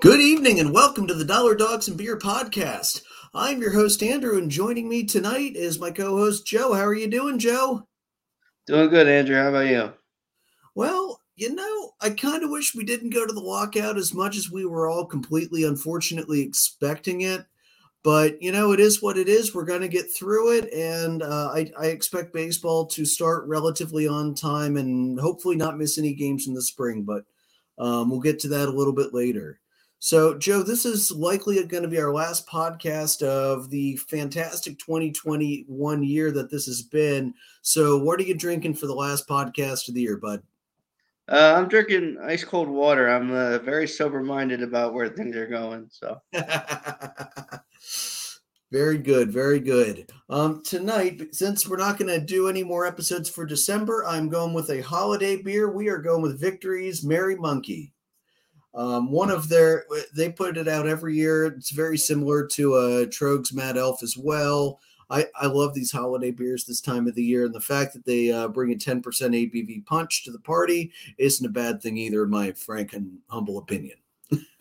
Good evening and welcome to the Dollar Dogs and Beer podcast. I'm your host Andrew, and joining me tonight is my co-host Joe. How are you doing, Joe? Doing good, Andrew. How about you? Well, you know, I kind of wish we didn't go to the lockout as much as we were all completely unfortunately expecting it. But you know, it is what it is. We're going to get through it, and uh, I, I expect baseball to start relatively on time and hopefully not miss any games in the spring. But um, we'll get to that a little bit later. So, Joe, this is likely going to be our last podcast of the fantastic 2021 year that this has been. So, what are you drinking for the last podcast of the year, bud? Uh, I'm drinking ice cold water. I'm uh, very sober minded about where things are going. So, very good, very good. Um, tonight, since we're not going to do any more episodes for December, I'm going with a holiday beer. We are going with Victory's Merry Monkey. Um, one of their, they put it out every year. It's very similar to a uh, Tröegs Mad Elf as well. I, I love these holiday beers this time of the year, and the fact that they uh, bring a 10% ABV punch to the party isn't a bad thing either, in my frank and humble opinion.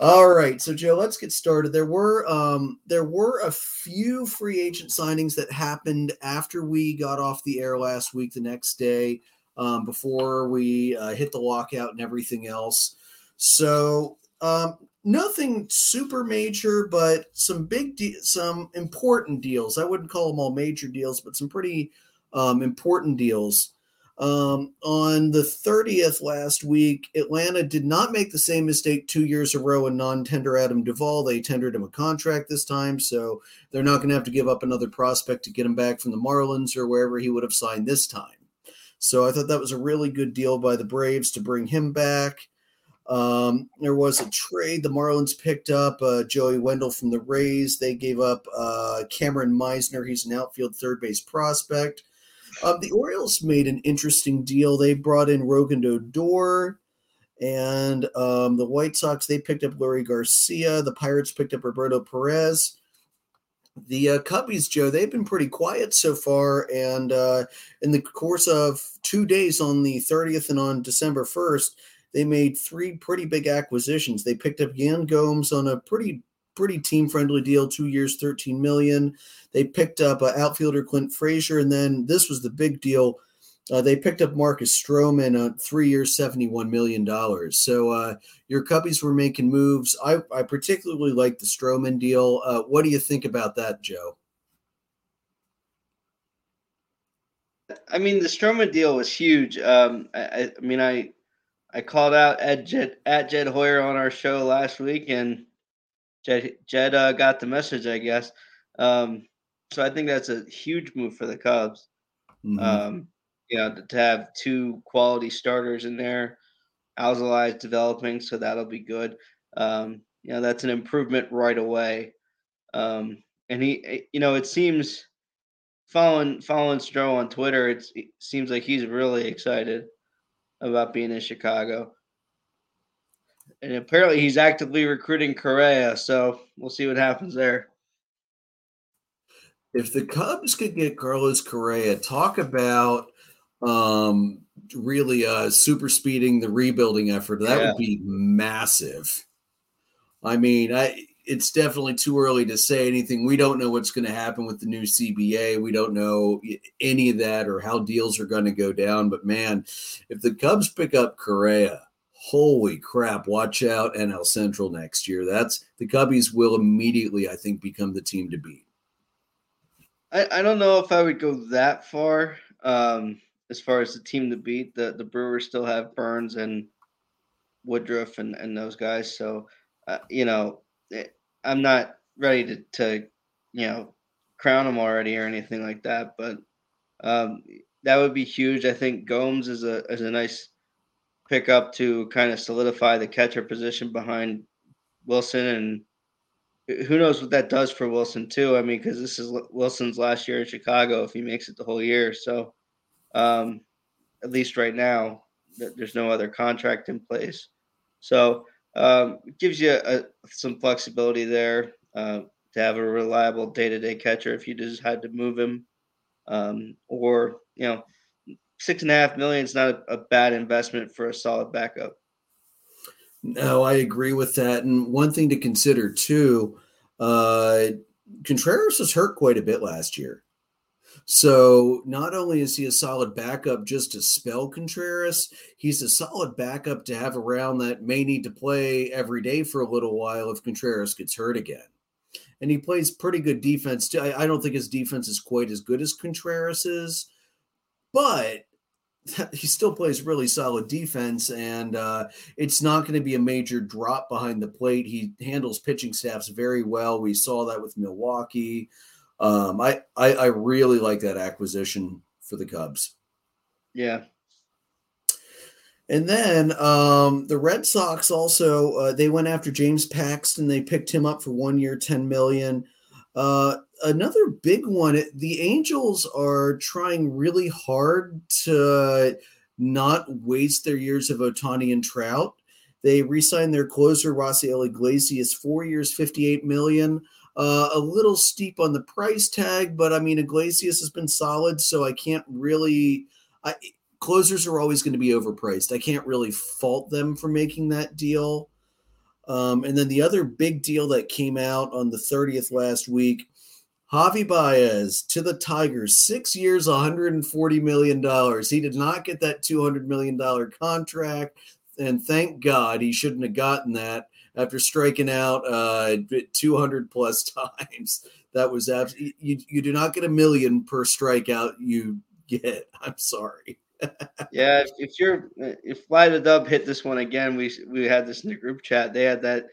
All right, so Joe, let's get started. There were um, there were a few free agent signings that happened after we got off the air last week. The next day, um, before we uh, hit the lockout and everything else. So um, nothing super major, but some big, de- some important deals. I wouldn't call them all major deals, but some pretty um, important deals. Um, on the 30th last week, Atlanta did not make the same mistake two years in a row and non tender Adam Duvall. They tendered him a contract this time, so they're not going to have to give up another prospect to get him back from the Marlins or wherever he would have signed this time. So I thought that was a really good deal by the Braves to bring him back. Um, there was a trade. The Marlins picked up uh, Joey Wendle from the Rays. They gave up uh, Cameron Meisner. He's an outfield third base prospect. Um, the Orioles made an interesting deal. They brought in Rougned Odor, and um, the White Sox they picked up Leury Garcia. The Pirates picked up Roberto Perez the uh, Cubbies, Joe, they've been pretty quiet so far. And uh, in the course of two days on the 30th and on December 1st, they made three pretty big acquisitions. They picked up Yan Gomes on a pretty pretty team friendly deal, two years, 13 million. They picked up uh, outfielder Clint Frazier, and then this was the big deal. Uh, they picked up Marcus Stroman on three years, $71 million. So uh, your Cubbies were making moves. I, I particularly like the Stroman deal. Uh, what do you think about that, Joe? I mean, the Stroman deal was huge. Um, I, I, mean, I I called out at Jed, at Jed Hoyer on our show last week, and Jed, Jed uh, got the message, I guess. Um, so I think that's a huge move for the Cubs. Mm-hmm. Um, you know, to have two quality starters in there. Alzolay developing, so that'll be good. Um, you know, that's an improvement right away. Um, and he, eh, you know, it seems following following Stroh on Twitter, it seems like he's really excited about being in Chicago. And apparently, he's actively recruiting Correa, so we'll see what happens there. If the Cubs could get Carlos Correa, talk about um, really uh, super speeding the rebuilding effort. That yeah. would be massive. I mean, I it's definitely too early to say anything. We don't know what's going to happen with the new CBA. We don't know any of that or how deals are going to go down. But man, if the Cubs pick up Correa, holy crap, watch out NL Central next year. That's the Cubbies will immediately, I think, become the team to beat. I, I don't know if I would go that far. Um, as far as the team to beat. The the Brewers still have Burnes and Woodruff and, and those guys. So, uh, you know, eh, I'm not ready to, to, you know, crown them already or anything like that. But um, that would be huge. I think Gomes is a is a nice pickup to kind of solidify the catcher position behind Wilson and who knows what that does for Wilson too. I mean, because this is Wilson's last year in Chicago if he makes it the whole year. So um, at least right now, there's no other contract in place. So um, it gives you a, some flexibility there uh, to have a reliable day-to-day catcher if you just had to move him, um, or you know, six and a half million is not a, a bad investment for a solid backup. No, I agree with that. And one thing to consider too, uh, Contreras was hurt quite a bit last year. So not only is he a solid backup just to spell Contreras, he's a solid backup to have around that may need to play every day for a little while if Contreras gets hurt again. And he plays pretty good defense. I, I don't think his defense is quite as good as Contreras's, but he still plays really solid defense, and uh, it's not going to be a major drop behind the plate. He handles pitching staffs very well. We saw that with Milwaukee. Um, I, I, I really like that acquisition for the Cubs. Yeah. And then um, the Red Sox also uh, they went after James Paxton. They picked him up for one year, ten million. Uh, another big one. The Angels are trying really hard to not waste their years of Ohtani and Trout. They re-signed their closer Raisel Iglesias, four years, fifty-eight million. Uh, a little steep on the price tag, but I mean Iglesias has been solid, so I can't really. I, closers are always going to be overpriced. I can't really fault them for making that deal. Um, and then the other big deal that came out on the 30th last week Javi Baez to the Tigers, six years, $140 million. He did not get that $200 million contract. And thank God he shouldn't have gotten that after striking out uh, 200 plus times. That was absolutely, you, do not get a million per strikeout you get. I'm sorry. yeah, if, you're if Fly the Dub hit this one again, we we had this in the group chat. They had that,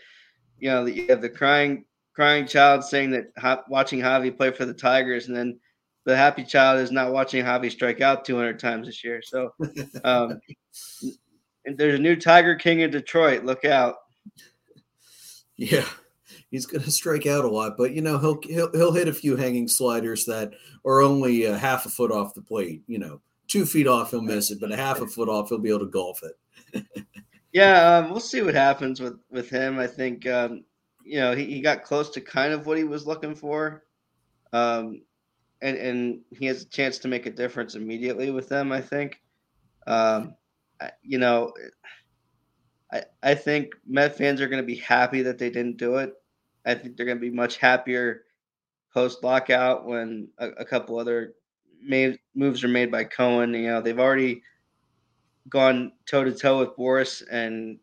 you know, that you have the crying crying child saying that watching Javi play for the Tigers, and then the happy child is not watching Javi strike out 200 times this year. So, um, there's a new Tiger King in Detroit. Look out. Yeah, he's going to strike out a lot, but you know he'll he'll he'll hit a few hanging sliders that are only a half a foot off the plate. You know, two feet off he'll miss it, but a half a foot off he'll be able to golf it. yeah, um, we'll see what happens with with him. I think um, you know he, he got close to kind of what he was looking for, um, and and he has a chance to make a difference immediately with them. I think, um, you know. I, I think Met fans are going to be happy that they didn't do it. I think they're going to be much happier post lockout when a, a couple other moves are made by Cohen. You know, they've already gone toe to toe with Boris and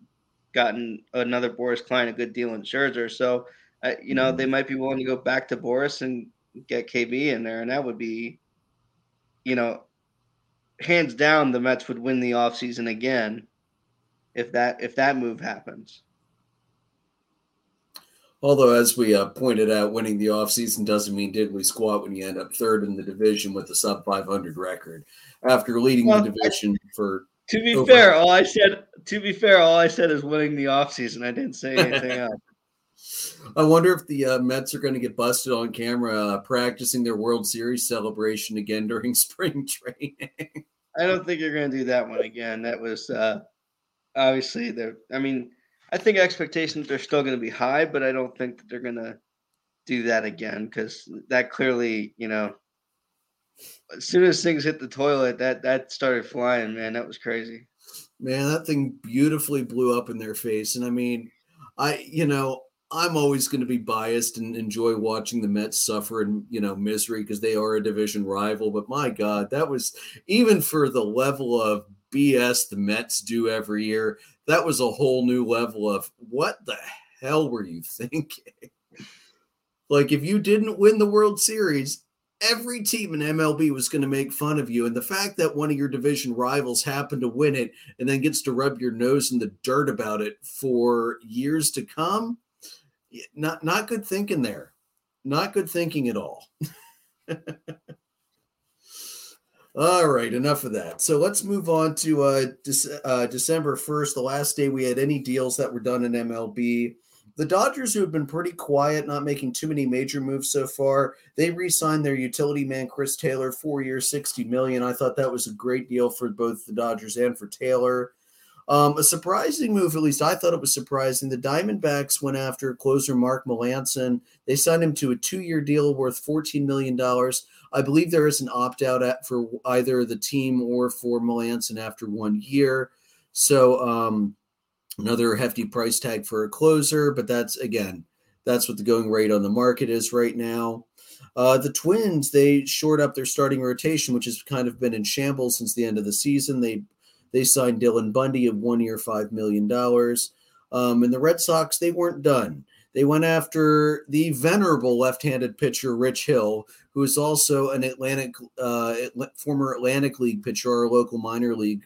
gotten another Boris client a good deal in Scherzer. So, uh, you know, they might be willing to go back to Boris and get KB in there, and that would be, you know, hands down, the Mets would win the offseason again if that if that move happens. Although, as we uh, pointed out, winning the offseason doesn't mean diddly squat when you end up third in the division with a sub 500 record after leading well, the division for. To be over- fair, all I said to be fair, all I said is winning the offseason. I didn't say anything else. I wonder if the uh, Mets are going to get busted on camera uh, practicing their World Series celebration again during spring training. I don't think you're going to do that one again. That was uh, obviously they're. I mean, I think expectations are still going to be high, but I don't think that they're going to do that again because that clearly, you know, as soon as things hit the toilet, that that started flying. Man, that was crazy. Man, that thing beautifully blew up in their face, and I mean, I you know I'm always going to be biased and enjoy watching the Mets suffer in you know misery because they are a division rival. But my God, that was even for the level of BS the Mets do every year. That was a whole new level of what the hell were you thinking? like, if you didn't win the World Series, every team in MLB was going to make fun of you. And the fact that one of your division rivals happened to win it and then gets to rub your nose in the dirt about it for years to come, not not good thinking there. Not good thinking at all. All right, enough of that. So let's move on to uh, De- uh, December 1st, the last day we had any deals that were done in MLB. The Dodgers, who have been pretty quiet, not making too many major moves so far, they re-signed their utility man Chris Taylor, four years, sixty million. I thought that was a great deal for both the Dodgers and for Taylor. Um, a surprising move, at least I thought it was surprising. The Diamondbacks went after closer Mark Melancon. They signed him to a two-year deal worth $14 million. I believe there is an opt out for either the team or for Melancon after one year. So um, Another hefty price tag for a closer, but that's again, that's what the going rate on the market is right now. Uh, the Twins, they shored up their starting rotation, which has kind of been in shambles since the end of the season. They they signed Dylan Bundy of one year, five million dollars. Um, and the Red Sox, they weren't done. They went after the venerable left-handed pitcher Rich Hill, who is also an Atlantic uh, former Atlantic League pitcher, or local minor league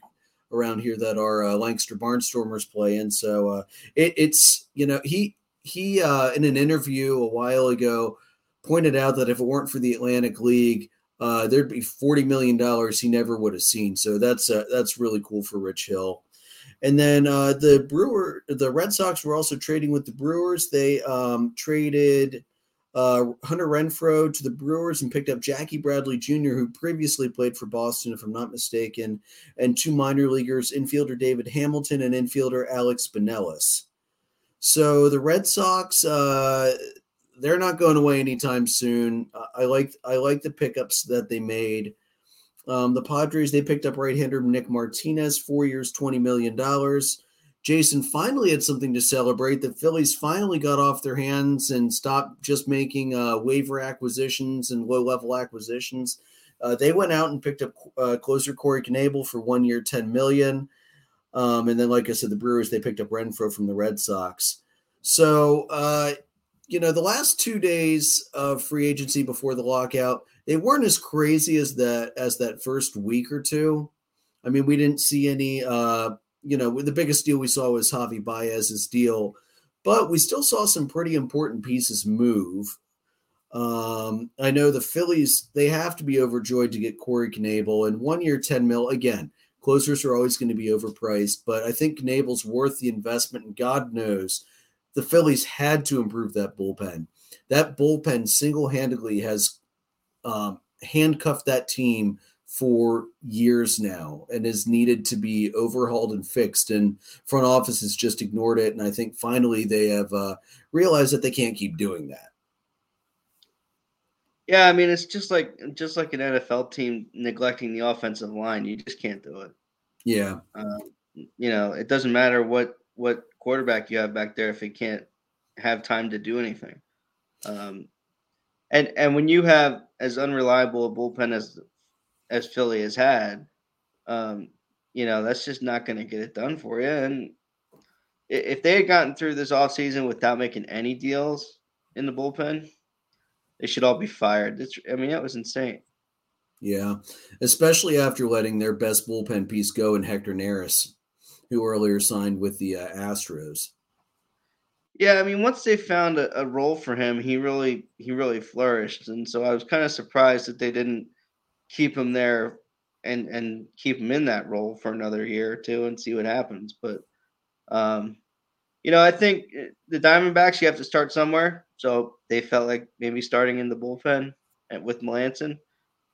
around here that our uh, Lancaster Barnstormers play in. So uh, it, it's you know he he uh, in an interview a while ago pointed out that if it weren't for the Atlantic League, uh, there'd be forty million dollars he never would have seen. So that's uh, that's really cool for Rich Hill. And then uh, the Brewer, the Red Sox were also trading with the Brewers. They um, traded uh, Hunter Renfroe to the Brewers and picked up Jackie Bradley Jr., who previously played for Boston, if I'm not mistaken, and two minor leaguers, infielder David Hamilton and infielder Alex Binelas. So the Red Sox, uh, they're not going away anytime soon. I like I like the pickups that they made. Um, the Padres they picked up right-hander Nick Martinez, four years, twenty million dollars. Jason finally had something to celebrate. The Phillies finally got off their hands and stopped just making uh, waiver acquisitions and low-level acquisitions. Uh, they went out and picked up uh, closer Corey Knebel for one year, ten million. Um, and then, like I said, the Brewers they picked up Renfroe from the Red Sox. So uh, you know, the last two days of free agency before the lockout, they weren't as crazy as that as that first week or two. I mean, we didn't see any. You know, the biggest deal we saw was Javi Baez's deal, but we still saw some pretty important pieces move. Um, I know the Phillies, they have to be overjoyed to get Corey Knebel and one year, 10 mil. Again, closers are always going to be overpriced, but I think Knebel's worth the investment. And God knows the Phillies had to improve that bullpen. That bullpen single handedly has um, handcuffed that team for years now and is needed to be overhauled and fixed. And front office has just ignored it. And I think finally they have uh, realized that they can't keep doing that. Yeah, I mean it's just like just like an NFL team neglecting the offensive line. You just can't do it. Yeah. Um, you know, it doesn't matter what what quarterback you have back there if he can't have time to do anything. Um, and and when you have as unreliable a bullpen as as Philly has had, um, you know that's just not going to get it done for you. And if they had gotten through this off season without making any deals in the bullpen, they should all be fired. It's, I mean, that was insane. Yeah, especially after letting their best bullpen piece go in Hector Neris who earlier signed with the uh, Astros. Yeah, I mean, once they found a, a, role for him, he really he really flourished, and so I was kind of surprised that they didn't keep him there and and keep him in that role for another year or two and see what happens. But um, you know, I think eh, the Diamondbacks you have to start somewhere, so they felt like maybe starting in the bullpen with Melancon.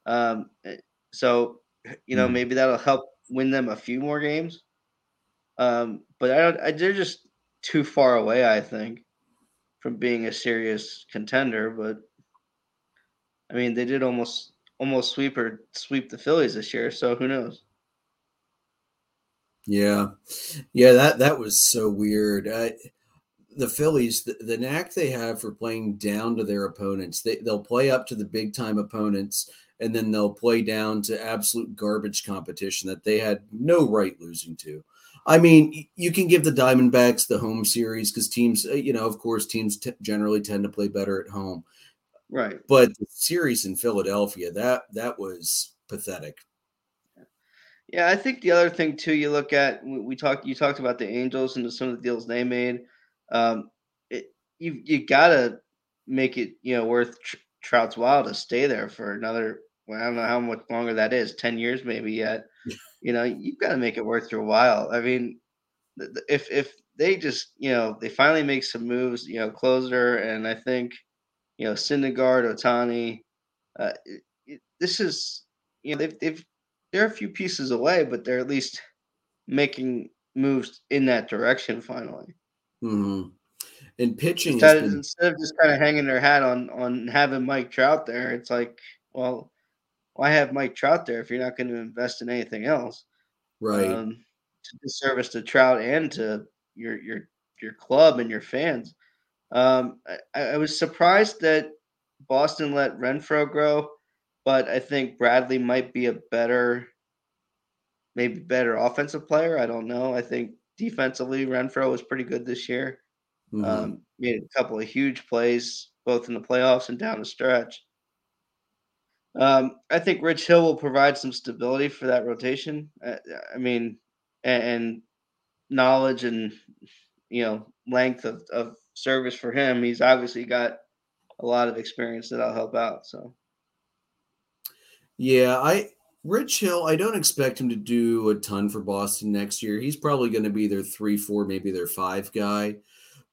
Um, eh, so you know, mm. maybe that'll help win them a few more games. Um, but I don't. I, they're just too far away. I think from being a serious contender. But I mean, they did almost almost sweep or sweep the Phillies this year. So who knows? Yeah, yeah. That that was so weird. I, the Phillies, the, the knack they have for playing down to their opponents. They they'll play up to the big time opponents and then they'll play down to absolute garbage competition that they had no right losing to. I mean, you can give the Diamondbacks the home series because teams, uh, you know, of course, teams t- generally tend to play better at home. Right. But the series in Philadelphia, that that was pathetic. Yeah, I think the other thing too, you look at we talked, you talked about the Angels and some of the deals they made. Um, it, you you gotta make it you know worth tr- Trout's while to stay there for another. Well, I don't know how much longer that is, ten years maybe yet you know, you've got to make it worth your while. I mean, if if they just, you know, they finally make some moves, you know, closer, and I think, you know, Syndergaard, Ohtani. uh, it, it, this is, you know, they've they've they're a few pieces away, but they're at least making moves in that direction finally. Mm-hmm. And pitching instead, been... instead of just kind of hanging their hat on on having Mike Trout there, it's like, well, why have Mike Trout there if you're not going to invest in anything else? Right. Um, to service to Trout and to your your your club and your fans. Um, I, I was surprised that Boston let Renfroe grow, but I think Bradley might be a better, maybe better offensive player. I don't know. I think defensively, Renfroe was pretty good this year. Mm-hmm. Um, made a couple of huge plays both in the playoffs and down the stretch. Um, I think Rich Hill will provide some stability for that rotation. I, I mean, and, and, knowledge and you know length of, of service for him. He's obviously got a lot of experience that'll help out. So, yeah, I Rich Hill. I don't expect him to do a ton for Boston next year. He's probably going to be their three, four, maybe their five guy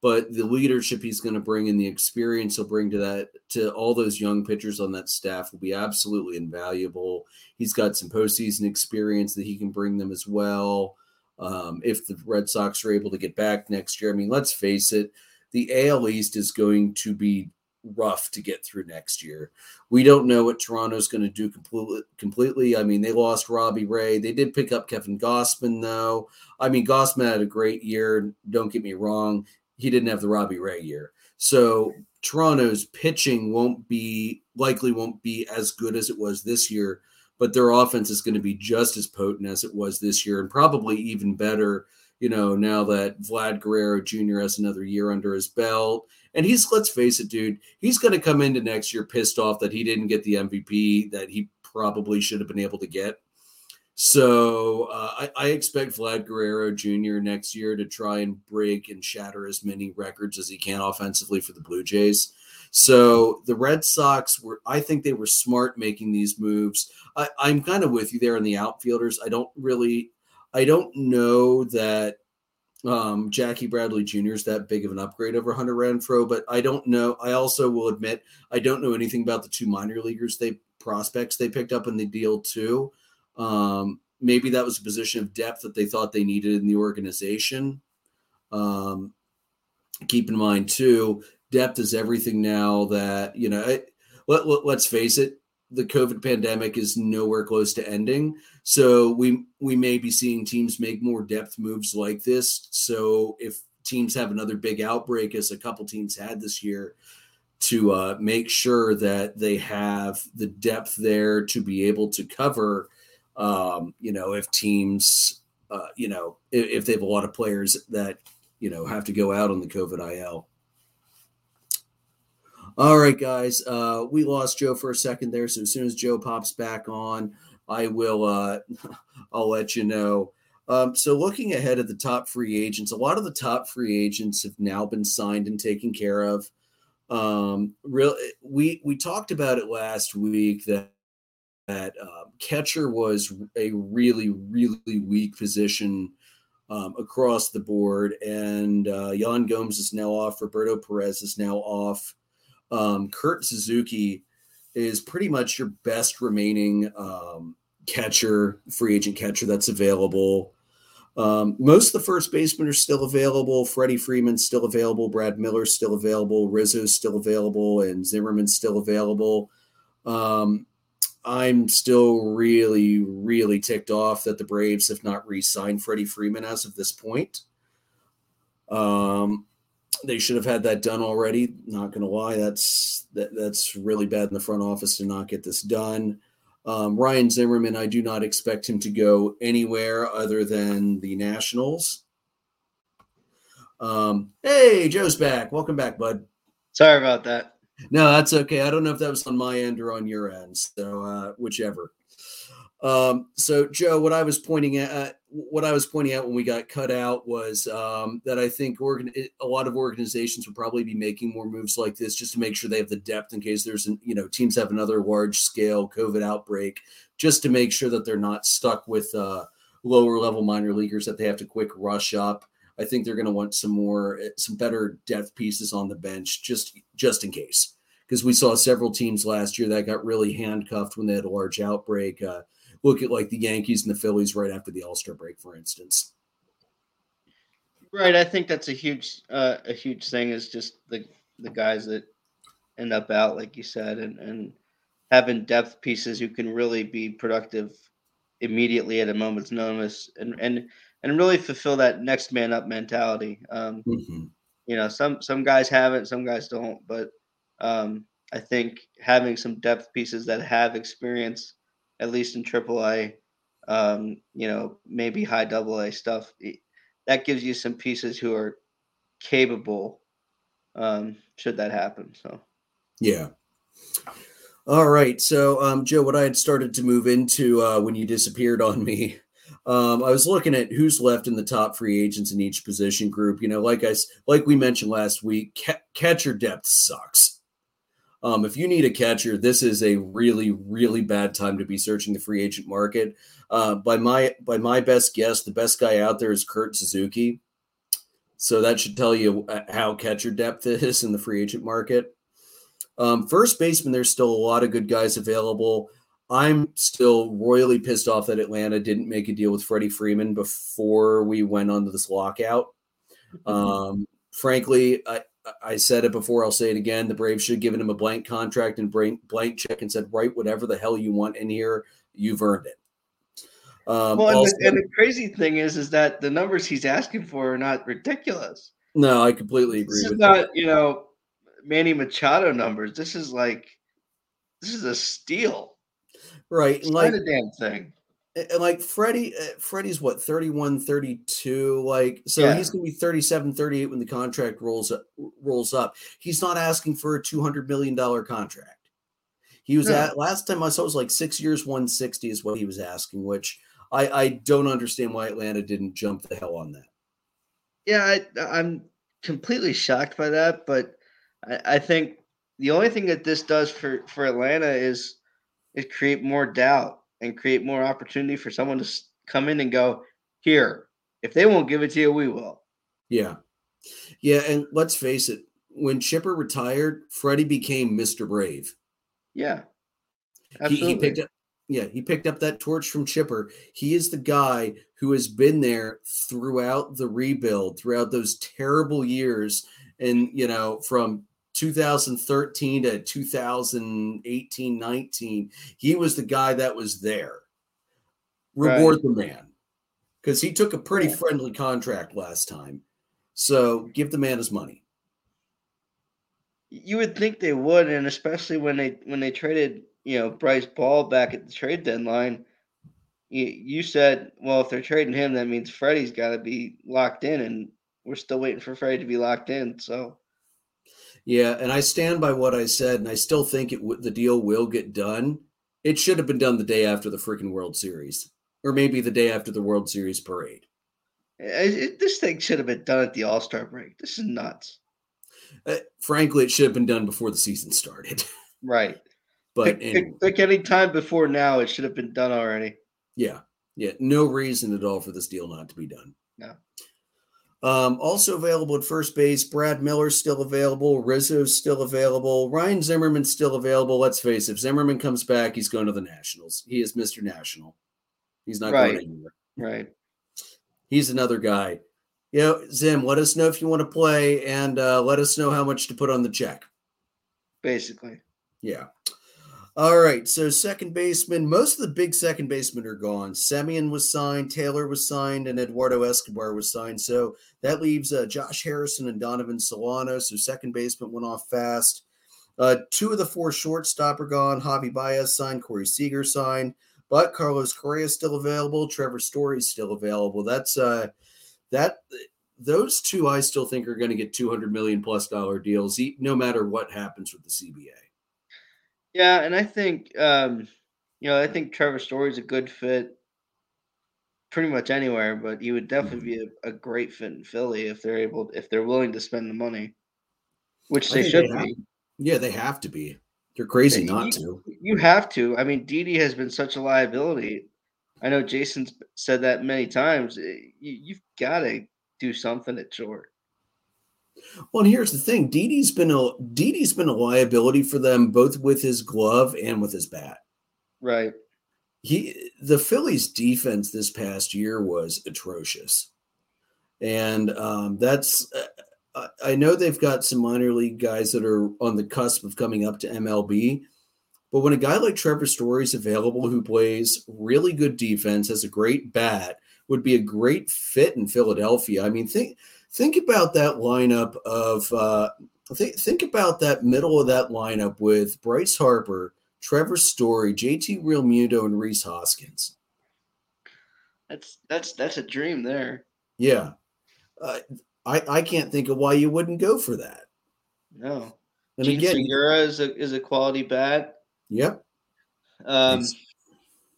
but the leadership he's going to bring and the experience he'll bring to that to all those young pitchers on that staff will be absolutely invaluable. He's got some postseason experience that he can bring them as well. Um, if the Red Sox are able to get back next year, I mean, let's face it, the AL East is going to be rough to get through next year. We don't know what Toronto's going to do completely. Completely. I mean, they lost Robbie Ray. They did pick up Kevin Gausman, though. I mean, Gausman had a great year. Don't get me wrong he didn't have the Robbie Ray year. So Toronto's pitching won't be likely won't be as good as it was this year, but their offense is going to be just as potent as it was this year and probably even better, you know, now that Vlad Guerrero Jr. has another year under his belt. And he's let's face it, dude, he's going to come into next year pissed off that he didn't get the MVP that he probably should have been able to get. So uh, I, I, expect Vlad Guerrero Jr. next year to try and break and shatter as many records as he can offensively for the Blue Jays. So the Red Sox were, I think they were smart making these moves. I, I'm kind of with you there on the outfielders. I don't really, I don't know that um, Jackie Bradley Jr. is that big of an upgrade over Hunter Renfroe, but I don't know. I also will admit I don't know anything about the two minor leaguers they prospects they picked up in the deal too. Um, maybe that was a position of depth that they thought they needed in the organization. Um, keep in mind too, depth is everything now. That you know, let, let, let's face it, the COVID pandemic is nowhere close to ending. So we we may be seeing teams make more depth moves like this. So if teams have another big outbreak, as a couple teams had this year, to uh, make sure that they have the depth there to be able to cover um, you know, if teams, uh, you know, if, if, they have a lot of players that, you know, have to go out on the COVID IL. All right, guys. Uh, we lost Joe for a second there. So as soon as Joe pops back on, I will, uh, I'll let you know. Um, so looking ahead at the top free agents, a lot of the top free agents have now been signed and taken care of. Um, real, we we talked about it last week that that uh, catcher was a really, really weak position um, across the board. And uh, Yan Gomes is now off. Roberto Perez is now off. Um, Kurt Suzuki is pretty much your best remaining um, catcher, free agent catcher that's available. Um, most of the first basemen are still available. Freddie Freeman's still available. Brad Miller's still available. Rizzo's still available. And Zimmerman's still available. Um, I'm still really, really ticked off that the Braves have not re-signed Freddie Freeman as of this point. Um, they should have had that done already. Not going to lie, that's that, that's really bad in the front office to not get this done. Um, Ryan Zimmerman, I do not expect him to go anywhere other than the Nationals. Um, hey, Joe's back. Welcome back, bud. Sorry about that. No, that's okay. I don't know if that was on my end or on your end. So uh, whichever. Um, so Joe, what I was pointing at, uh, what I was pointing out when we got cut out was um, that I think organ- a lot of organizations would probably be making more moves like this just to make sure they have the depth in case there's, an, you know, teams have another large scale COVID outbreak, just to make sure that they're not stuck with uh, lower level minor leaguers that they have to quick rush up. I think they're going to want some more, eh, some better depth pieces on the bench, just just in case, because we saw several teams last year that got really handcuffed when they had a large outbreak. Uh, look at like the Yankees and the Phillies right after the All Star break, for instance. Right, I think that's a huge, uh, a huge thing is just the the guys that end up out, like you said, and and having depth pieces who can really be productive immediately at a moment's notice and and and really fulfill that next man up mentality. Um, mm-hmm. You know, some some guys have it, some guys don't, but um, I think having some depth pieces that have experience, at least in AAA, um, you know, maybe high double A stuff, that gives you some pieces who are capable um, should that happen. So, yeah. All right. So, um, Joe, what I had started to move into uh, when you disappeared on me, um, I was looking at who's left in the top free agents in each position group. You know, like I like we mentioned last week, ca- catcher depth sucks. Um, if you need a catcher, this is a really, really bad time to be searching the free agent market. Uh, by my by my best guess, the best guy out there is Kurt Suzuki. So that should tell you uh, how catcher depth is in the free agent market. Um, first baseman, there's still a lot of good guys available. I'm still royally pissed off that Atlanta didn't make a deal with Freddie Freeman before we went on to this lockout. Mm-hmm. Um, frankly, I, I said it before, I'll say it again. The Braves should have given him a blank contract and blank check and said, write whatever the hell you want in here. You've earned it. Um, well, and, also, the, and, the, crazy thing is, is that the numbers he's asking for are not ridiculous. No, I completely agree. This is not, that. you know, Manny Machado numbers. This is like, this is a steal, right? It's like a damn thing. And like Freddie, uh, Freddie's what 31, 32. Like, so yeah. he's gonna be 37, 38 when the contract rolls up, rolls up. He's not asking for a two hundred million dollar contract. He was no. at last time I saw it was like six years, 160 is what he was asking, which I, I don't understand why Atlanta didn't jump the hell on that. Yeah, I, I'm completely shocked by that, but I, I think the only thing that this does for for Atlanta is it create more doubt and create more opportunity for someone to come in and go here. If they won't give it to you, we will. Yeah, yeah, and let's face it. When Chipper retired, Freddie became Mr. Brave. Yeah, he, he, picked up yeah, he picked up that torch from Chipper. He is the guy who has been there throughout the rebuild, throughout those terrible years. And, you know, from 2013 to 2018 19, he was the guy that was there. Reward right. the man because he took a pretty yeah. friendly contract last time. So give the man his money. You would think they would, and especially when they when they traded you know Bryce Ball back at the trade deadline, you, you said, well, if they're trading him, that means Freddie's got to be locked in, and we're still waiting for Freddie to be locked in. So, yeah, and I stand by what I said, and I still think it w- the deal will get done. It should have been done the day after the freaking World Series, or maybe the day after the World Series parade. It, it, this thing should have been done at the All Star break. This is nuts. Uh, frankly, it should have been done before the season started. Right. But pick, anyway. pick, any time before now, it should have been done already. Yeah, yeah, no reason at all for this deal not to be done. Um, also available at first base, Brad Miller's still available. Rizzo's still available. Ryan Zimmerman's still available. Let's face it, if Zimmerman comes back, he's going to the Nationals. He is Mr. National. He's not right. going anywhere. Right. He's another guy. You know, Zim, let us know if you want to play and uh, let us know how much to put on the check. Basically. Yeah. All right, so second baseman, most of the big second basemen are gone. Semien was signed, Taylor was signed, and Eduardo Escobar was signed. So that leaves uh, Josh Harrison and Donovan Solano. So second baseman went off fast. Uh, two of the four shortstop are gone. Javi Baez signed, Corey Seager signed, but Carlos Correa is still available. Trevor Story is still available. That's uh, that. Those two, I still think, are going to get two hundred million plus dollar deals, no matter what happens with the CBA. Yeah, and I think um, you know, I think Trevor Story is a good fit pretty much anywhere, but he would definitely mm-hmm. be a, a, great fit in Philly if they're able if they're willing to spend the money. Which they should they be. Yeah, they have to be. They're crazy yeah, not you, to. You have to. I mean, Didi has been such a liability. I know Jason's said that many times. You, you've got to do something at short. Well, and here's the thing: Didi's been a Didi's been a liability for them both with his glove and with his bat. Right. He the Phillies' defense this past year was atrocious, and um, that's. Uh, I know they've got some minor league guys that are on the cusp of coming up to MLB, But when a guy like Trevor Story is available, who plays really good defense, has a great bat, would be a great fit in Philadelphia. I mean, think think about that lineup of uh, think think about that middle of that lineup with Bryce Harper, Trevor Story, JT Realmuto, and Rhys Hoskins. That's that's that's a dream there. Yeah, uh, I I can't think of why you wouldn't go for that. No, and Jean again, Segura is a is a quality bat. Yep. Um,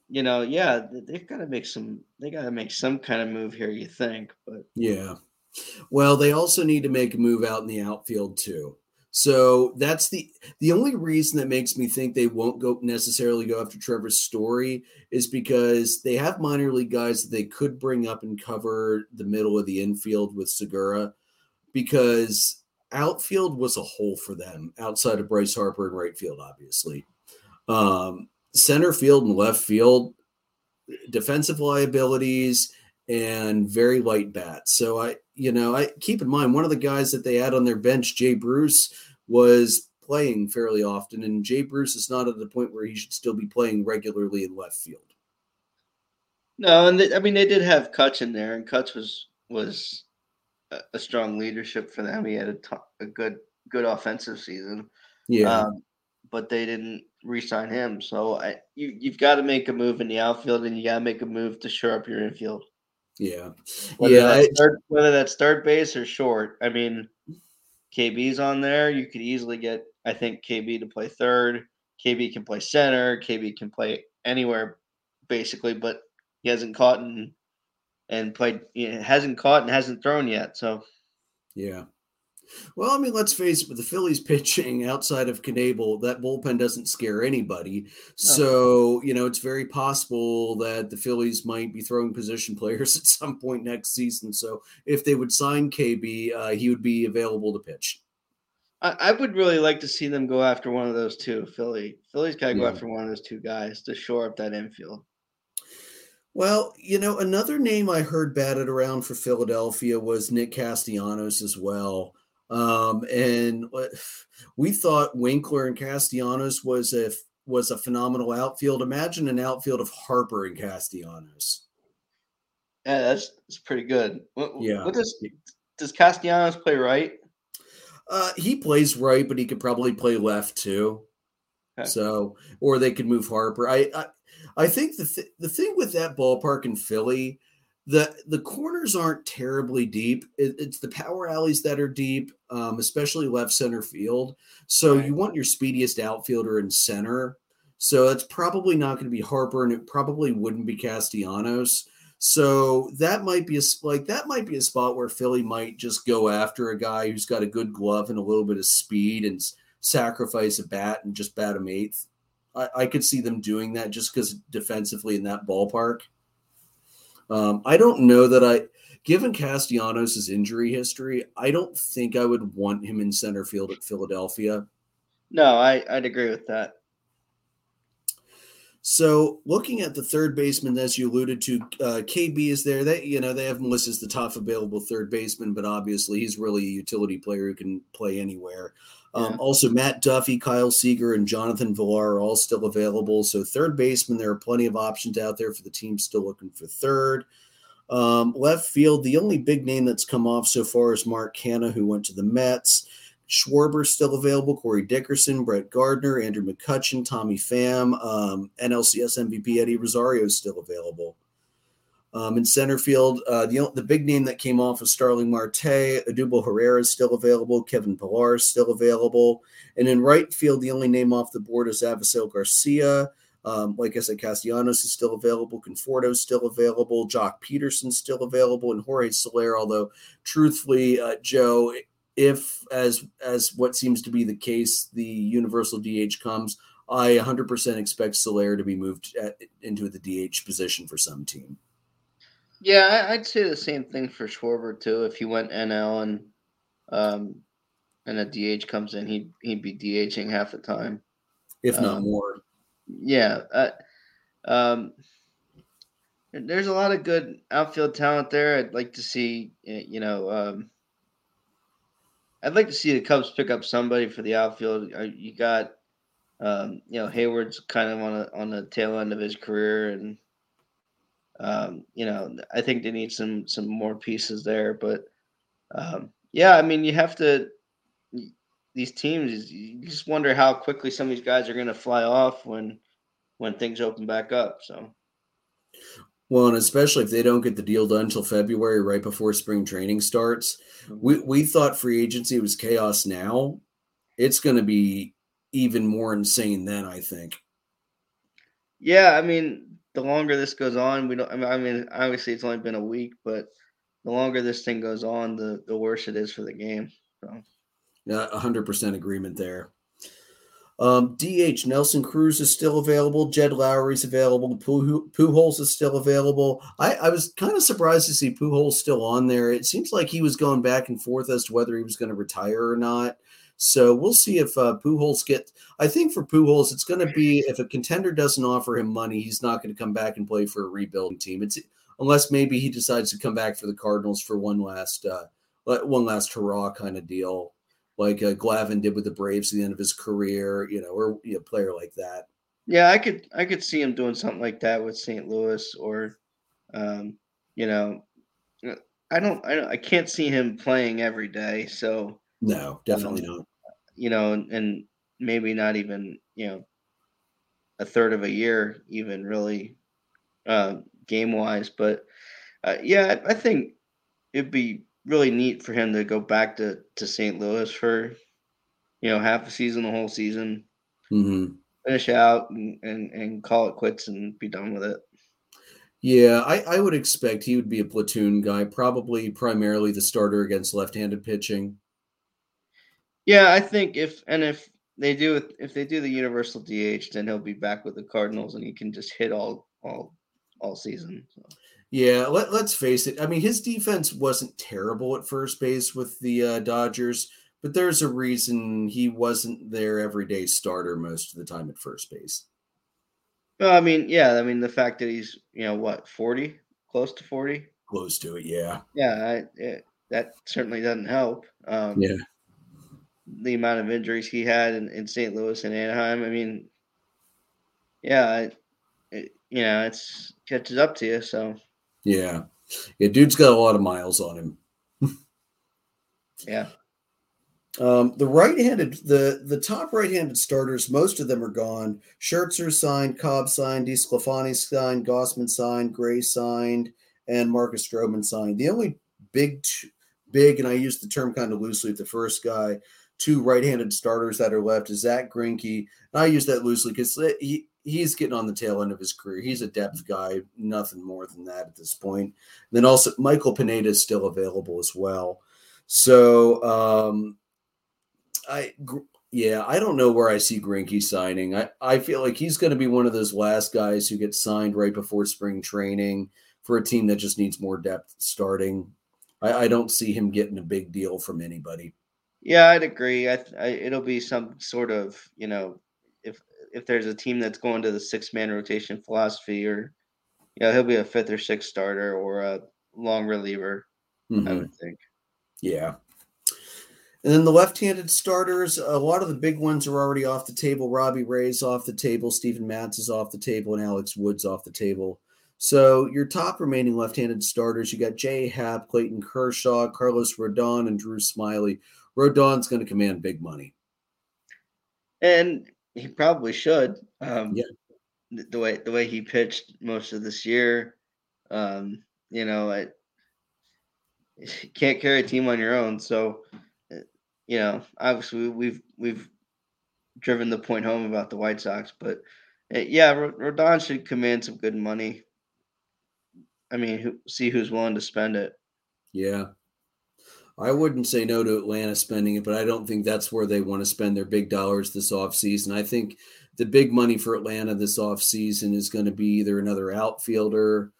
you know, yeah, they've got to make some. They got to make some kind of move here. You think, but yeah. Well, they also need to make a move out in the outfield too. So that's the the only reason that makes me think they won't go necessarily go after Trevor's Story is because they have minor league guys that they could bring up and cover the middle of the infield with Segura because outfield was a hole for them outside of Bryce Harper and right field, obviously. Um, center field and left field, defensive liabilities and very light bats. So I, you know, I keep in mind one of the guys that they had on their bench, Jay Bruce, was playing fairly often, and Jay Bruce is not at the point where he should still be playing regularly in left field. No, and they, I mean they did have Kutch in there, and Kutch was was a, a strong leadership for them. He had a, t- a good good offensive season. Yeah, um, but they didn't re-sign him. So I you you've got to make a move in the outfield, and you got to make a move to shore up your infield. Yeah, whether yeah. That's third, whether that's third base or short. I mean, KB's on there. You could easily get, I think, KB to play third. KB can play center. KB can play anywhere, basically, but he hasn't caught and and played. You know, hasn't caught and hasn't thrown yet. So, yeah. Well, I mean, let's face it, with the Phillies pitching outside of Knebel, that bullpen doesn't scare anybody. So, you know, it's very possible that the Phillies might be throwing position players at some point next season. So, if they would sign KB, uh, he would be available to pitch. I, I, would really like to see them go after one of those two. Philly, Philly's got to go yeah. after one of those two guys to shore up that infield. Well, you know, another name I heard batted around for Philadelphia was Nick Castellanos as well. Um, and we thought Winker and Castellanos was a was a phenomenal outfield. Imagine an outfield of Harper and Castellanos. Yeah, that's, that's pretty good. What, yeah. What does does Castellanos play right? Uh, he plays right, but he could probably play left too. Okay. So, or they could move Harper. I, I, I think the th- the thing with that ballpark in Philly the the corners aren't terribly deep. It, it's the power alleys that are deep, um, especially left center field. So right. you want your speediest outfielder in center. So it's probably not going to be Harper, and it probably wouldn't be Castellanos. So that might be a like that might be a spot where Philly might just go after a guy who's got a good glove and a little bit of speed and sacrifice a bat and just bat him eighth. I, I could see them doing that just because defensively in that ballpark. Um, I don't know that I, given Castellanos' injury history, I don't think I would want him in center field at Philadelphia. No, I, I'd agree with that. So, looking at the third baseman, as you alluded to, uh, KB is there. They, you know, they have him listed as the top available third baseman, but obviously he's really a utility player who can play anywhere. Um, yeah. Also, Matt Duffy, Kyle Seager, and Jonathan Villar are all still available. So, third baseman, there are plenty of options out there for the team still looking for third. Um, left field, the only big name that's come off so far is Mark Canha, who went to the Mets. Schwarber still available. Corey Dickerson, Brett Gardner, Andrew McCutchen, Tommy Pham, um, NLCS MVP Eddie Rosario is still available. Um, in center field, uh, the the big name that came off was Starling Marte. Odubel Herrera is still available. Kevin Pillar is still available. And in right field, the only name off the board is Avisail Garcia. Um, like I said, Castellanos is still available. Conforto is still available. Joc Pederson is still available, and Jorge Soler. Although, truthfully, uh, Joe, if as as what seems to be the case, the universal DH comes, I 100% expect Soler to be moved at, into the DH position for some team. Yeah, I'd say the same thing for Schwarber too. If he went NL and um, and a DH comes in, he'd he'd be DHing half the time, if not um, more. Yeah. Uh, um, there's a lot of good outfield talent there. I'd like to see, you know, um, I'd like to see the Cubs pick up somebody for the outfield. Uh, you got Um, you know, Heyward's kind of on a, on the tail end of his career, and um, you know, I think they need some some more pieces there. But um, yeah, I mean, you have to these teams. You just wonder how quickly some of these guys are going to fly off when when things open back up. So. Well, and especially if they don't get the deal done until February, right before spring training starts, mm-hmm. we we thought free agency was chaos. Now, it's going to be even more insane then. I think. Yeah, I mean, the longer this goes on, we don't. I mean, obviously, it's only been a week, but the longer this thing goes on, the the worse it is for the game. So. Yeah, hundred percent agreement there. Um, DH Nelson Cruz is still available. Jed Lowrie's available. Pujols is still available. I, I was kind of surprised to see Pujols still on there. It seems like he was going back and forth as to whether he was going to retire or not. So we'll see if uh, Pujols get. I think for Pujols, it's going to be if a contender doesn't offer him money, he's not going to come back and play for a rebuilding team. It's unless maybe he decides to come back for the Cardinals for one last uh, one last hurrah kind of deal like uh, Glavine did with the Braves at the end of his career, you know, or you know, a player like that. Yeah, I could I could see him doing something like that with St. Louis, or, um, you know, I don't I I can't see him playing every day. So no, definitely um, not. You know, and maybe not even you know a third of a year, even really uh, game wise. But uh, yeah, I think it'd be really neat for him to go back to, to St. Louis for, you know, half a season, the whole season, mm-hmm. finish out and, and, and call it quits and be done with it. Yeah, I, I would expect he would be a platoon guy, probably primarily the starter against left-handed pitching. Yeah, I think if and if they do if they do the universal DH, then he'll be back with the Cardinals and he can just hit all all all season. So. Yeah, let, us face it. I mean, his defense wasn't terrible at first base with the uh, Dodgers, but there's a reason he wasn't their everyday starter most of the time at first base. Well, I mean, yeah, I mean the fact that he's you know what forty, close to forty, close to it, yeah, yeah, I, it, that certainly doesn't help. Um, yeah, the amount of injuries he had in, in St. Louis and Anaheim. I mean, yeah, it, it, you know, it's catches up to you. So yeah. Yeah, dude's got a lot of miles on him. yeah. Um, the right-handed, the the top right-handed starters, most of them are gone. Scherzer signed, Cobb signed, DeSclafani signed, Gausman signed, Gray signed, and Marcus Stroman signed. The only big, big, and I use the term kind of loosely. The first guy, two right-handed starters that are left is Zack Greinke, and I use that loosely because he he's getting on the tail end of his career. He's a depth guy, nothing more than that at this point. And then also Michael Pineda is still available as well. So um, I yeah, I don't know where I see Greinke signing. I, I feel like he's going to be one of those last guys who gets signed right before spring training for a team that just needs more depth starting. I, I don't see him getting a big deal from anybody. Yeah, I'd agree. I, I, it'll be some sort of you know if if there's a team that's going to the six man rotation philosophy, or yeah, he'll be a fifth or sixth starter or a long reliever. Mm-hmm. I would think. Yeah. And then the left-handed starters, a lot of the big ones are already off the table. Robbie Ray's off the table, Steven Matz is off the table, and Alex Wood's off the table. So your top remaining left-handed starters, you got Jay Happ, Clayton Kershaw, Carlos Rodon, and Drew Smyly. Rodon's going to command big money. And he probably should. Um, yeah. The way the way he pitched most of this year, um, you know, I you can't carry a team on your own. So, uh, you know, obviously we've we've driven the point home about the White Sox, but uh, yeah, Rodon should command some good money. I mean, see who's willing to spend it. Yeah, I wouldn't say no to Atlanta spending it, but I don't think that's where they want to spend their big dollars this offseason. I think the big money for Atlanta this offseason is going to be either another outfielder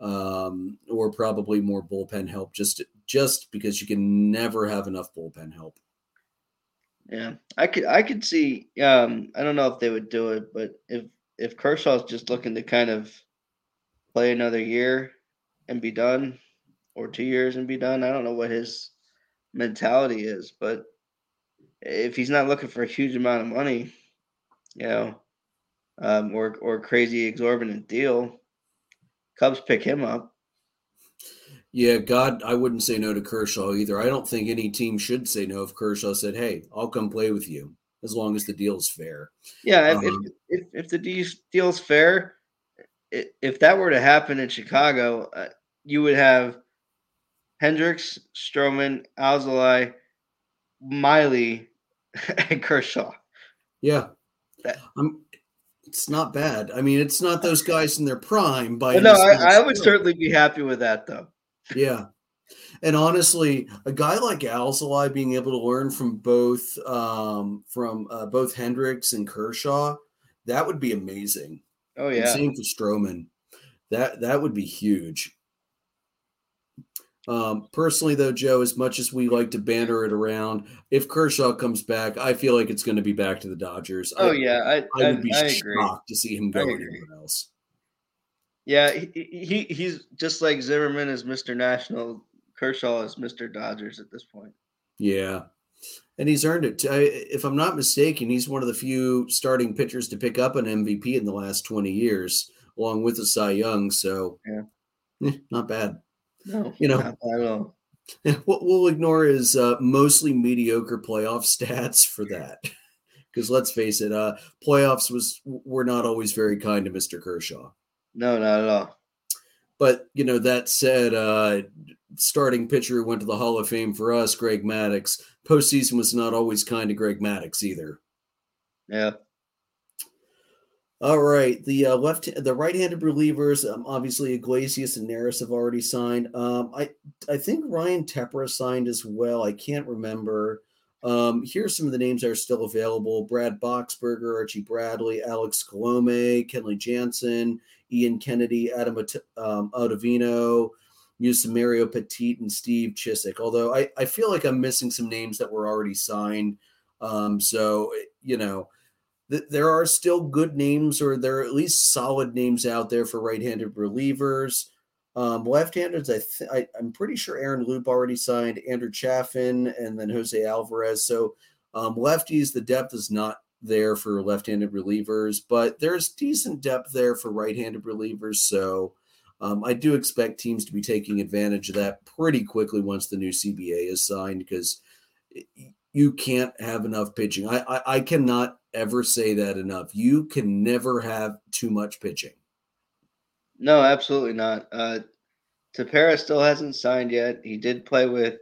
um, or probably more bullpen help just just because you can never have enough bullpen help. Yeah, I could I could see um, I don't know if they would do it, but if if Kershaw's just looking to kind of play another year and be done or 2 years and be done, I don't know what his mentality is. But if he's not looking for a huge amount of money, you know, um, or or crazy exorbitant deal, Cubs pick him up. Yeah, God, I wouldn't say no to Kershaw either. I don't think any team should say no if Kershaw said, "Hey, I'll come play with you as long as the deal's fair." Yeah, um, if, if, if the deal's fair, if that were to happen in Chicago, uh, you would have Hendricks, Stroman, Alzolay, Miley, and Kershaw. Yeah, that, I'm, it's not bad. I mean, it's not those guys in their prime. By no, I, I would certainly be happy with that, though. Yeah, and honestly, a guy like Alzolay being able to learn from both um, from uh, both Hendricks and Kershaw, that would be amazing. Oh yeah, and same for Stroman. That that would be huge. Um, personally, though, Joe, as much as we like to banter it around, if Kershaw comes back, I feel like it's going to be back to the Dodgers. Oh I, yeah, I, I would be I shocked to see him go anywhere else. Yeah, he, he he's just like Zimmerman is Mr. National. Kershaw is Mr. Dodgers at this point. Yeah, and he's earned it. If I'm not mistaken, he's one of the few starting pitchers to pick up an MVP in the last 20 years, along with the Cy Young. So, yeah, eh, not bad. No, you know, what we'll ignore is uh, mostly mediocre playoff stats for that. Because let's face it, uh, playoffs was were not always very kind to Mr. Kershaw. No, not at all. But you know that said, uh, starting pitcher who went to the Hall of Fame for us, Greg Maddux. postseason was not always kind to Greg Maddux either. Yeah. All right, the uh, left, the right-handed relievers, um, obviously Iglesias and Neris have already signed. Um, I, I think Ryan Tepera signed as well. I can't remember. Um, here's some of the names that are still available: Brad Boxberger, Archie Bradley, Alex Colome, Kenley Jansen, Ian Kennedy, Adam um, Ottavino, Mario Petit, and Steve Cishek. Although I, I feel like I'm missing some names that were already signed. Um, so you know there are still good names, or there are at least solid names out there for right-handed relievers. Um, left-handers, I, th- I am pretty sure Aaron Loup already signed Andrew Chafin, and then Jose Alvarez. So um, lefties, the depth is not there for left-handed relievers, but there's decent depth there for right-handed relievers. So um, I do expect teams to be taking advantage of that pretty quickly once the new CBA is signed because you can't have enough pitching. I, I, I cannot ever say that enough. You can never have too much pitching. No, absolutely not. Uh, Tepera still hasn't signed yet. He did play with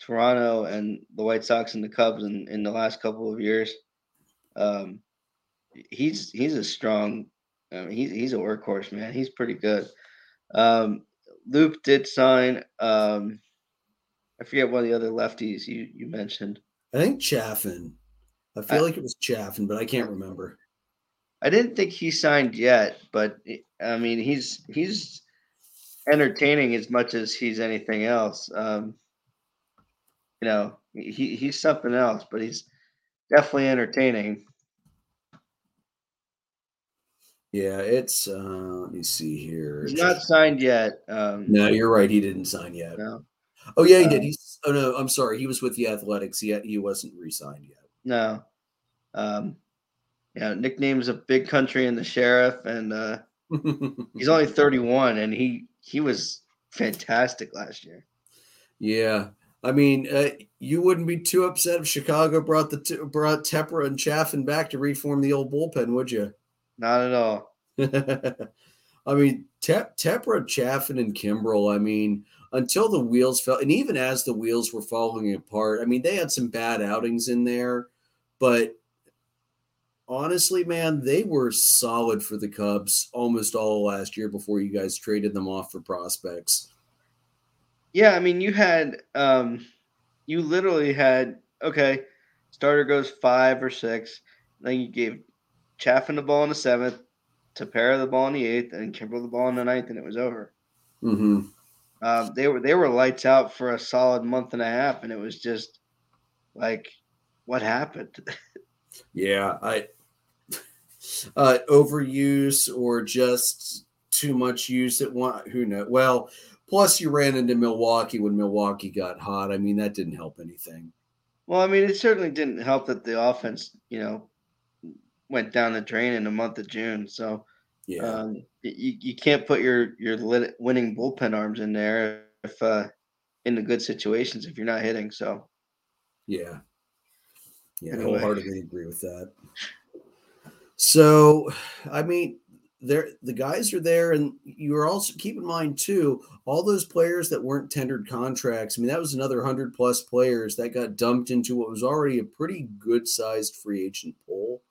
Toronto and the White Sox and the Cubs in, in the last couple of years. Um, he's he's a strong. I mean, he's he's a workhorse, man. He's pretty good. Um, Loup did sign. Um, I forget one of the other lefties you you mentioned. I think Chafin. I feel I, like it was Chafin, but I can't remember. I didn't think he signed yet, but I mean he's he's entertaining as much as he's anything else. Um, you know, he he's something else, but he's definitely entertaining. Yeah, it's uh let me see here. He's not signed yet. Um, no, you're right. He didn't sign yet. No. Oh yeah, he did. He's oh no, I'm sorry. He was with the Athletics. Yet he wasn't re-signed yet. No. Um, yeah, nickname's a big country and the sheriff, and uh, he's only 31, and he he was fantastic last year. Yeah, I mean, uh, you wouldn't be too upset if Chicago brought the t- brought Tepper and Chafin back to reform the old bullpen, would you? Not at all. I mean, Te- Tepera, Chafin, and Kimbrel. I mean, until the wheels fell, and even as the wheels were falling apart, I mean, they had some bad outings in there, but honestly, man, they were solid for the Cubs almost all last year before you guys traded them off for prospects. Yeah, I mean, you had, um, you literally had, okay, starter goes five or six. Then you gave Chafin the ball in the seventh, Tepera the ball in the eighth, and Kimbrel the ball in the ninth, and it was over. Mm-hmm. Um, they were they were lights out for a solid month and a half, and it was just like, what happened? yeah, I uh, overuse or just too much use at one. Who knows? Well, plus you ran into Milwaukee when Milwaukee got hot. I mean, that didn't help anything. Well, I mean, it certainly didn't help that the offense, you know, went down the drain in the month of June. So Yeah. um, you, you can't put your your lit- winning bullpen arms in there if uh, in the good situations if you're not hitting. So Yeah. Yeah, I Anyway. wholeheartedly agree with that. So, I mean, there the guys are there, and you are also keep in mind too, all those players that weren't tendered contracts. I mean, that was another hundred plus players that got dumped into what was already a pretty good sized free agent pool.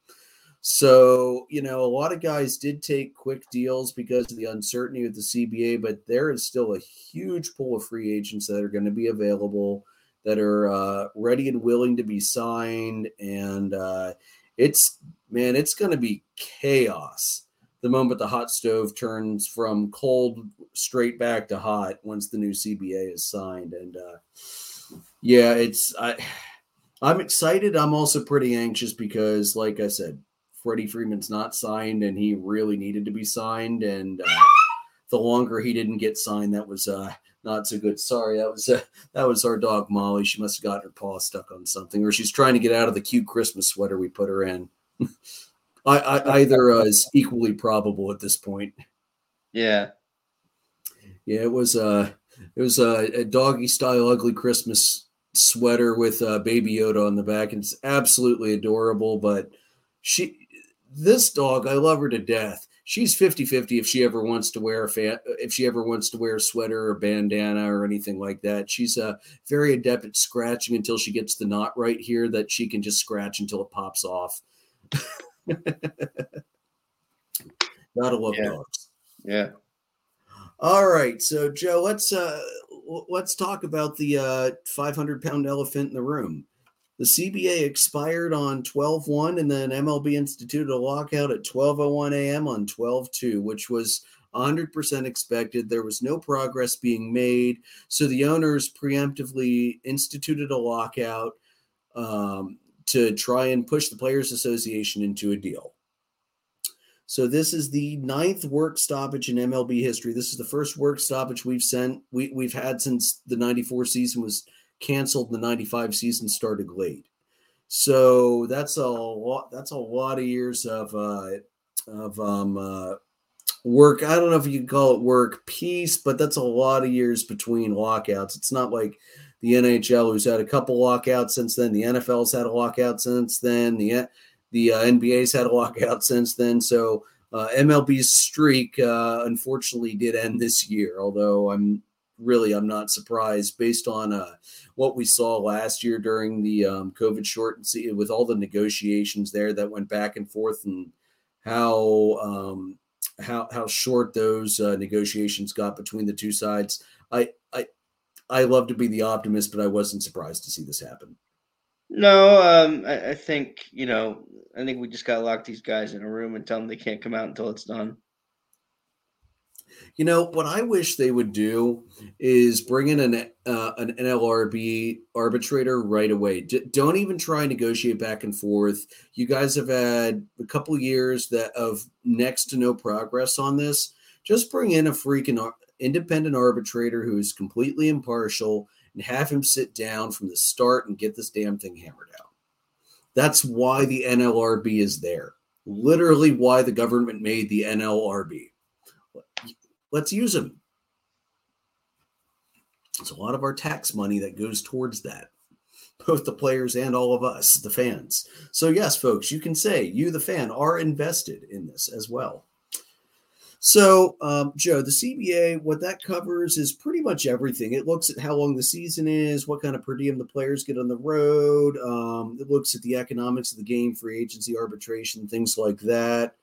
So, you know, a lot of guys did take quick deals because of the uncertainty with the CBA, but there is still a huge pool of free agents that are going to be available that are uh, ready and willing to be signed. And uh, it's, man, it's going to be chaos the moment the hot stove turns from cold straight back to hot once the new CBA is signed. And uh, yeah, it's, I, I'm excited. I'm also pretty anxious because, like I said, Freddie Freeman's not signed and he really needed to be signed. And uh, the longer he didn't get signed, that was uh, not so good. Sorry, that was uh, that was our dog Molly. She must have gotten her paw stuck on something, or she's trying to get out of the cute Christmas sweater we put her in. I, I, either uh, is equally probable at this point. yeah, Yeah, it was uh it was a, a doggy style ugly Christmas sweater with uh, Baby Yoda on the back, and it's absolutely adorable. But she, this dog, I love her to death. She's 50-50 if she ever wants to wear a fan, if she ever wants to wear a sweater or bandana or anything like that. She's uh, very adept at scratching until she gets the knot right here that she can just scratch until it pops off. Gotta love Yeah. dogs. yeah. All right, so Joe, let's uh let's talk about the uh 500 pound elephant in the room. The CBA expired on 12-1 and then MLB instituted a lockout at 12:01 a.m. on 12-2, which was 100% expected. There was no progress being made, so the owners preemptively instituted a lockout um, to try and push the Players Association into a deal. So this is the ninth work stoppage in MLB history. This is the first work stoppage we've sent we, we've had since the 94 season was canceled the 95 season started late. So that's a lot that's a lot of years of uh of um uh work. I don't know if you can call it work peace, but that's a lot of years between lockouts. It's not like the NHL who's had a couple lockouts since then. The NFL's had a lockout since then. The the uh, NBA's had a lockout since then. So uh, MLB's streak, uh, unfortunately, did end this year. Although I'm really I'm not surprised based on uh, what we saw last year during the um, COVID short with all the negotiations there that went back and forth and how um, how how short those uh, negotiations got between the two sides. I I I love to be the optimist, but I wasn't surprised to see this happen. No, um, I, I think you know. I think we just gotta lock these guys in a room and tell them they can't come out until it's done. You know what I wish they would do is bring in an uh, an NLRB arbitrator right away. D- don't even try and negotiate back and forth. You guys have had a couple years that of next to no progress on this. Just bring in a freaking ar- independent arbitrator who is completely impartial and have him sit down from the start and get this damn thing hammered out. That's why the NLRB is there. Literally, why the government made the NLRB. Let's use them. It's a lot of our tax money that goes towards that, both the players and all of us, the fans. So, yes, folks, you can say you, the fan, are invested in this as well. So, um, Joe, the CBA, what that covers is pretty much everything. It looks at how long the season is, what kind of per diem the players get on the road. Um, it looks at the economics of the game, free agency, arbitration, things like that.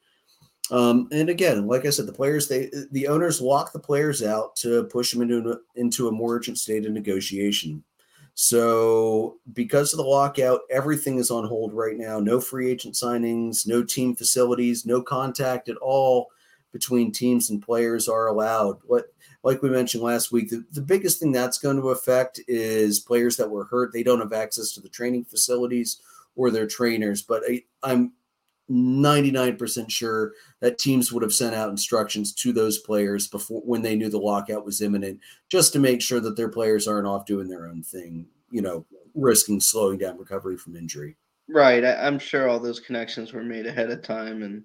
Um, and again, like I said, the players, they the owners lock the players out to push them into into a more urgent state of negotiation. So, because of the lockout, everything is on hold right now. No free agent signings, no team facilities, no contact at all between teams and players are allowed. What, like we mentioned last week, the, the biggest thing that's going to affect is players that were hurt. They don't have access to the training facilities or their trainers. But I, I'm 99% sure that teams would have sent out instructions to those players before when they knew the lockout was imminent, just to make sure that their players aren't off doing their own thing, you know, risking slowing down recovery from injury. Right. I, am sure all those connections were made ahead of time, and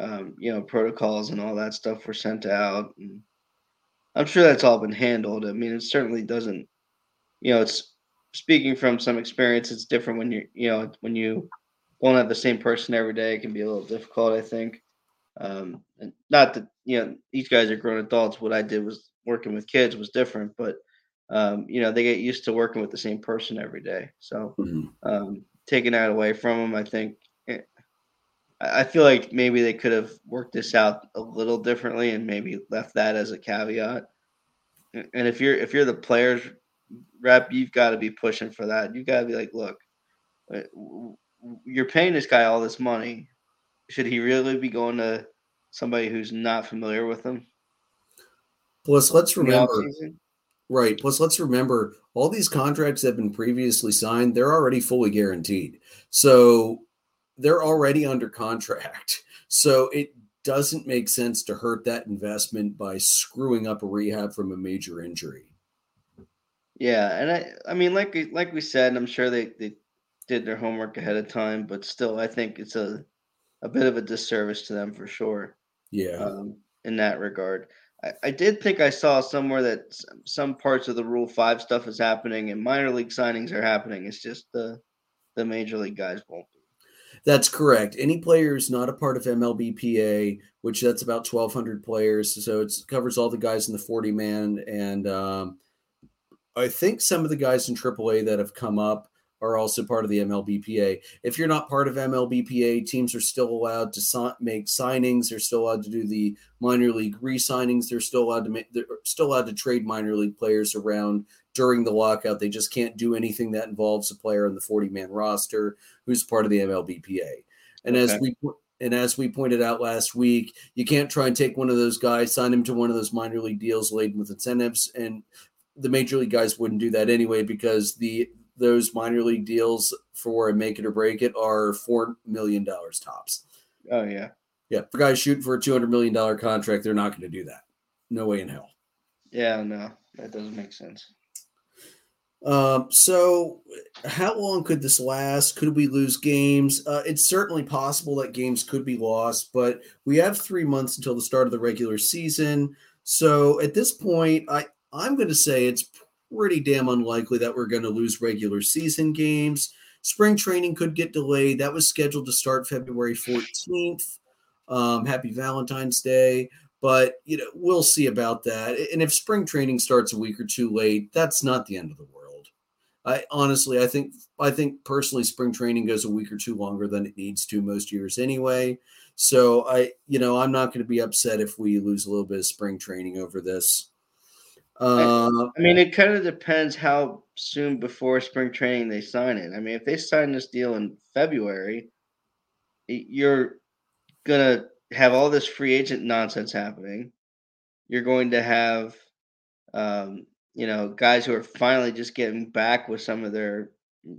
um, you know protocols and all that stuff were sent out. And I'm sure that's all been handled. I mean, it certainly doesn't. You know, it's speaking from some experience. It's different when you're you know when you don't have the same person every day. It can be a little difficult. I think. Um, and not that you know these guys are grown adults. What I did was working with kids was different, but um, you know they get used to working with the same person every day. So mm-hmm. um, taking that away from them, I think. Eh, I feel like maybe they could have worked this out a little differently and maybe left that as a caveat. And if you're if you're the players rep, you've got to be pushing for that. You've got to be like, look, eh, you're paying this guy all this money. Should he really be going to somebody who's not familiar with him? Plus, let's remember. Right. Plus, let's remember all these contracts have been previously signed, they're already fully guaranteed. So they're already under contract. So it doesn't make sense to hurt that investment by screwing up a rehab from a major injury. Yeah, and I I mean like like we said, I'm sure they, they did their homework ahead of time, but still I think it's a a bit of a disservice to them for sure. Yeah. Um, in that regard. I, I did think I saw somewhere that some parts of the Rule Five stuff is happening and minor league signings are happening. It's just the the major league guys won't be. That's correct. Any player is not a part of MLBPA, which that's about 1,200 players. So it covers all the guys in the 40 man. And um, I think some of the guys in AAA that have come up are also part of the MLBPA. If you're not part of MLBPA, teams are still allowed to si- make signings. They're still allowed to do the minor league re-signings. They're still allowed to make. They're still allowed to trade minor league players around during the lockout. They just can't do anything that involves a player on the 40-man roster who's part of the MLBPA. And okay. as we and as we pointed out last week, you can't try and take one of those guys, sign him to one of those minor league deals laden with incentives, and the major league guys wouldn't do that anyway because the those minor league deals for a make it or break it are four million dollars tops. Oh yeah, yeah. For guys shooting for a two hundred million dollar contract, they're not going to do that. No way in hell. Yeah, no, that doesn't make sense. Um, so, how long could this last? Could we lose games? Uh, it's certainly possible that games could be lost, but we have three months until the start of the regular season. So, at this point, I I'm going to say it's pretty damn unlikely that we're going to lose regular season games. Spring training could get delayed. That was scheduled to start February 14th. Um, happy Valentine's Day. But you know, we'll see about that. And if spring training starts a week or two late, that's not the end of the world. I honestly, I think, I think personally, spring training goes a week or two longer than it needs to most years anyway. So I, you know, I'm not going to be upset if we lose a little bit of spring training over this. Uh, I mean, it kind of depends how soon before spring training they sign it. I mean, if they sign this deal in February, you're gonna have all this free agent nonsense happening. You're going to have, um, you know, guys who are finally just getting back with some of their,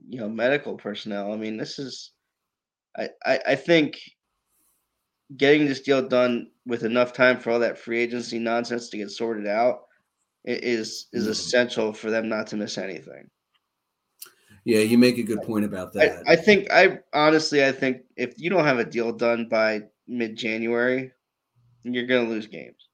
you know, medical personnel. I mean, this is, I, I, I think getting this deal done with enough time for all that free agency nonsense to get sorted out is is essential for them not to miss anything. Yeah, you make a good point about that. I, I think I honestly I think if you don't have a deal done by mid January, you're gonna lose games.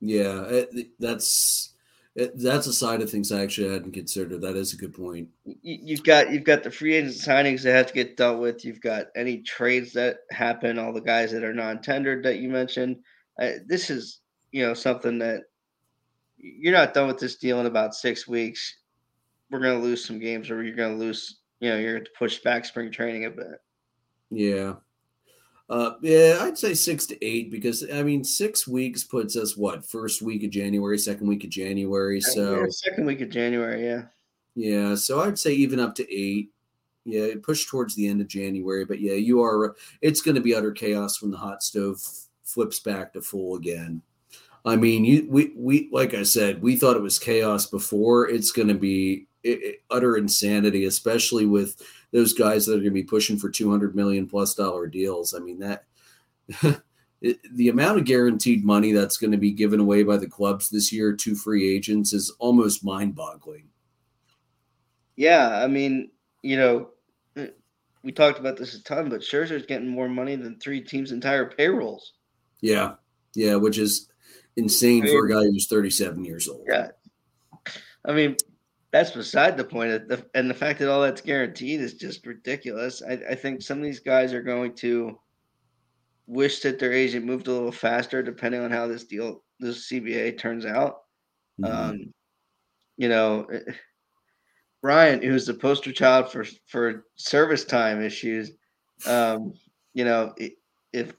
Yeah, it, that's it, that's a side of things I actually hadn't considered. That is a good point. You, have got you've got the free agent signings that have to get dealt with. You've got any trades that happen. All the guys that are non-tendered that you mentioned. Uh, this is you know something that you're not done with this deal in about six weeks. We're going to lose some games, or you're going to lose. You know, you're going to push back spring training a bit. Yeah. Uh, yeah, I'd say six to eight because I mean six weeks puts us what first week of January, second week of January. So yeah, second week of January, yeah. Yeah, so I'd say even up to eight. Yeah, push towards the end of January, but yeah, you are. It's going to be utter chaos when the hot stove flips back to full again. I mean, you we we like I said, we thought it was chaos before. It's going to be it, it, utter insanity, especially with those guys that are going to be pushing for 200 million plus dollar deals. I mean that it, the amount of guaranteed money that's going to be given away by the clubs this year to free agents is almost mind-boggling. Yeah, I mean, you know, uh, we talked about this a ton, but Scherzer's getting more money than three teams' entire payrolls. Yeah, yeah, which is insane I mean, for a guy who's 37 years old. Yeah, I mean that's beside the point. And the fact that all that's guaranteed is just ridiculous. I, I think some of these guys are going to wish that their agent moved a little faster, depending on how this deal, this CBA turns out. Mm-hmm. Um, you know, Bryant, who's the poster child for for service time issues, um, you know, if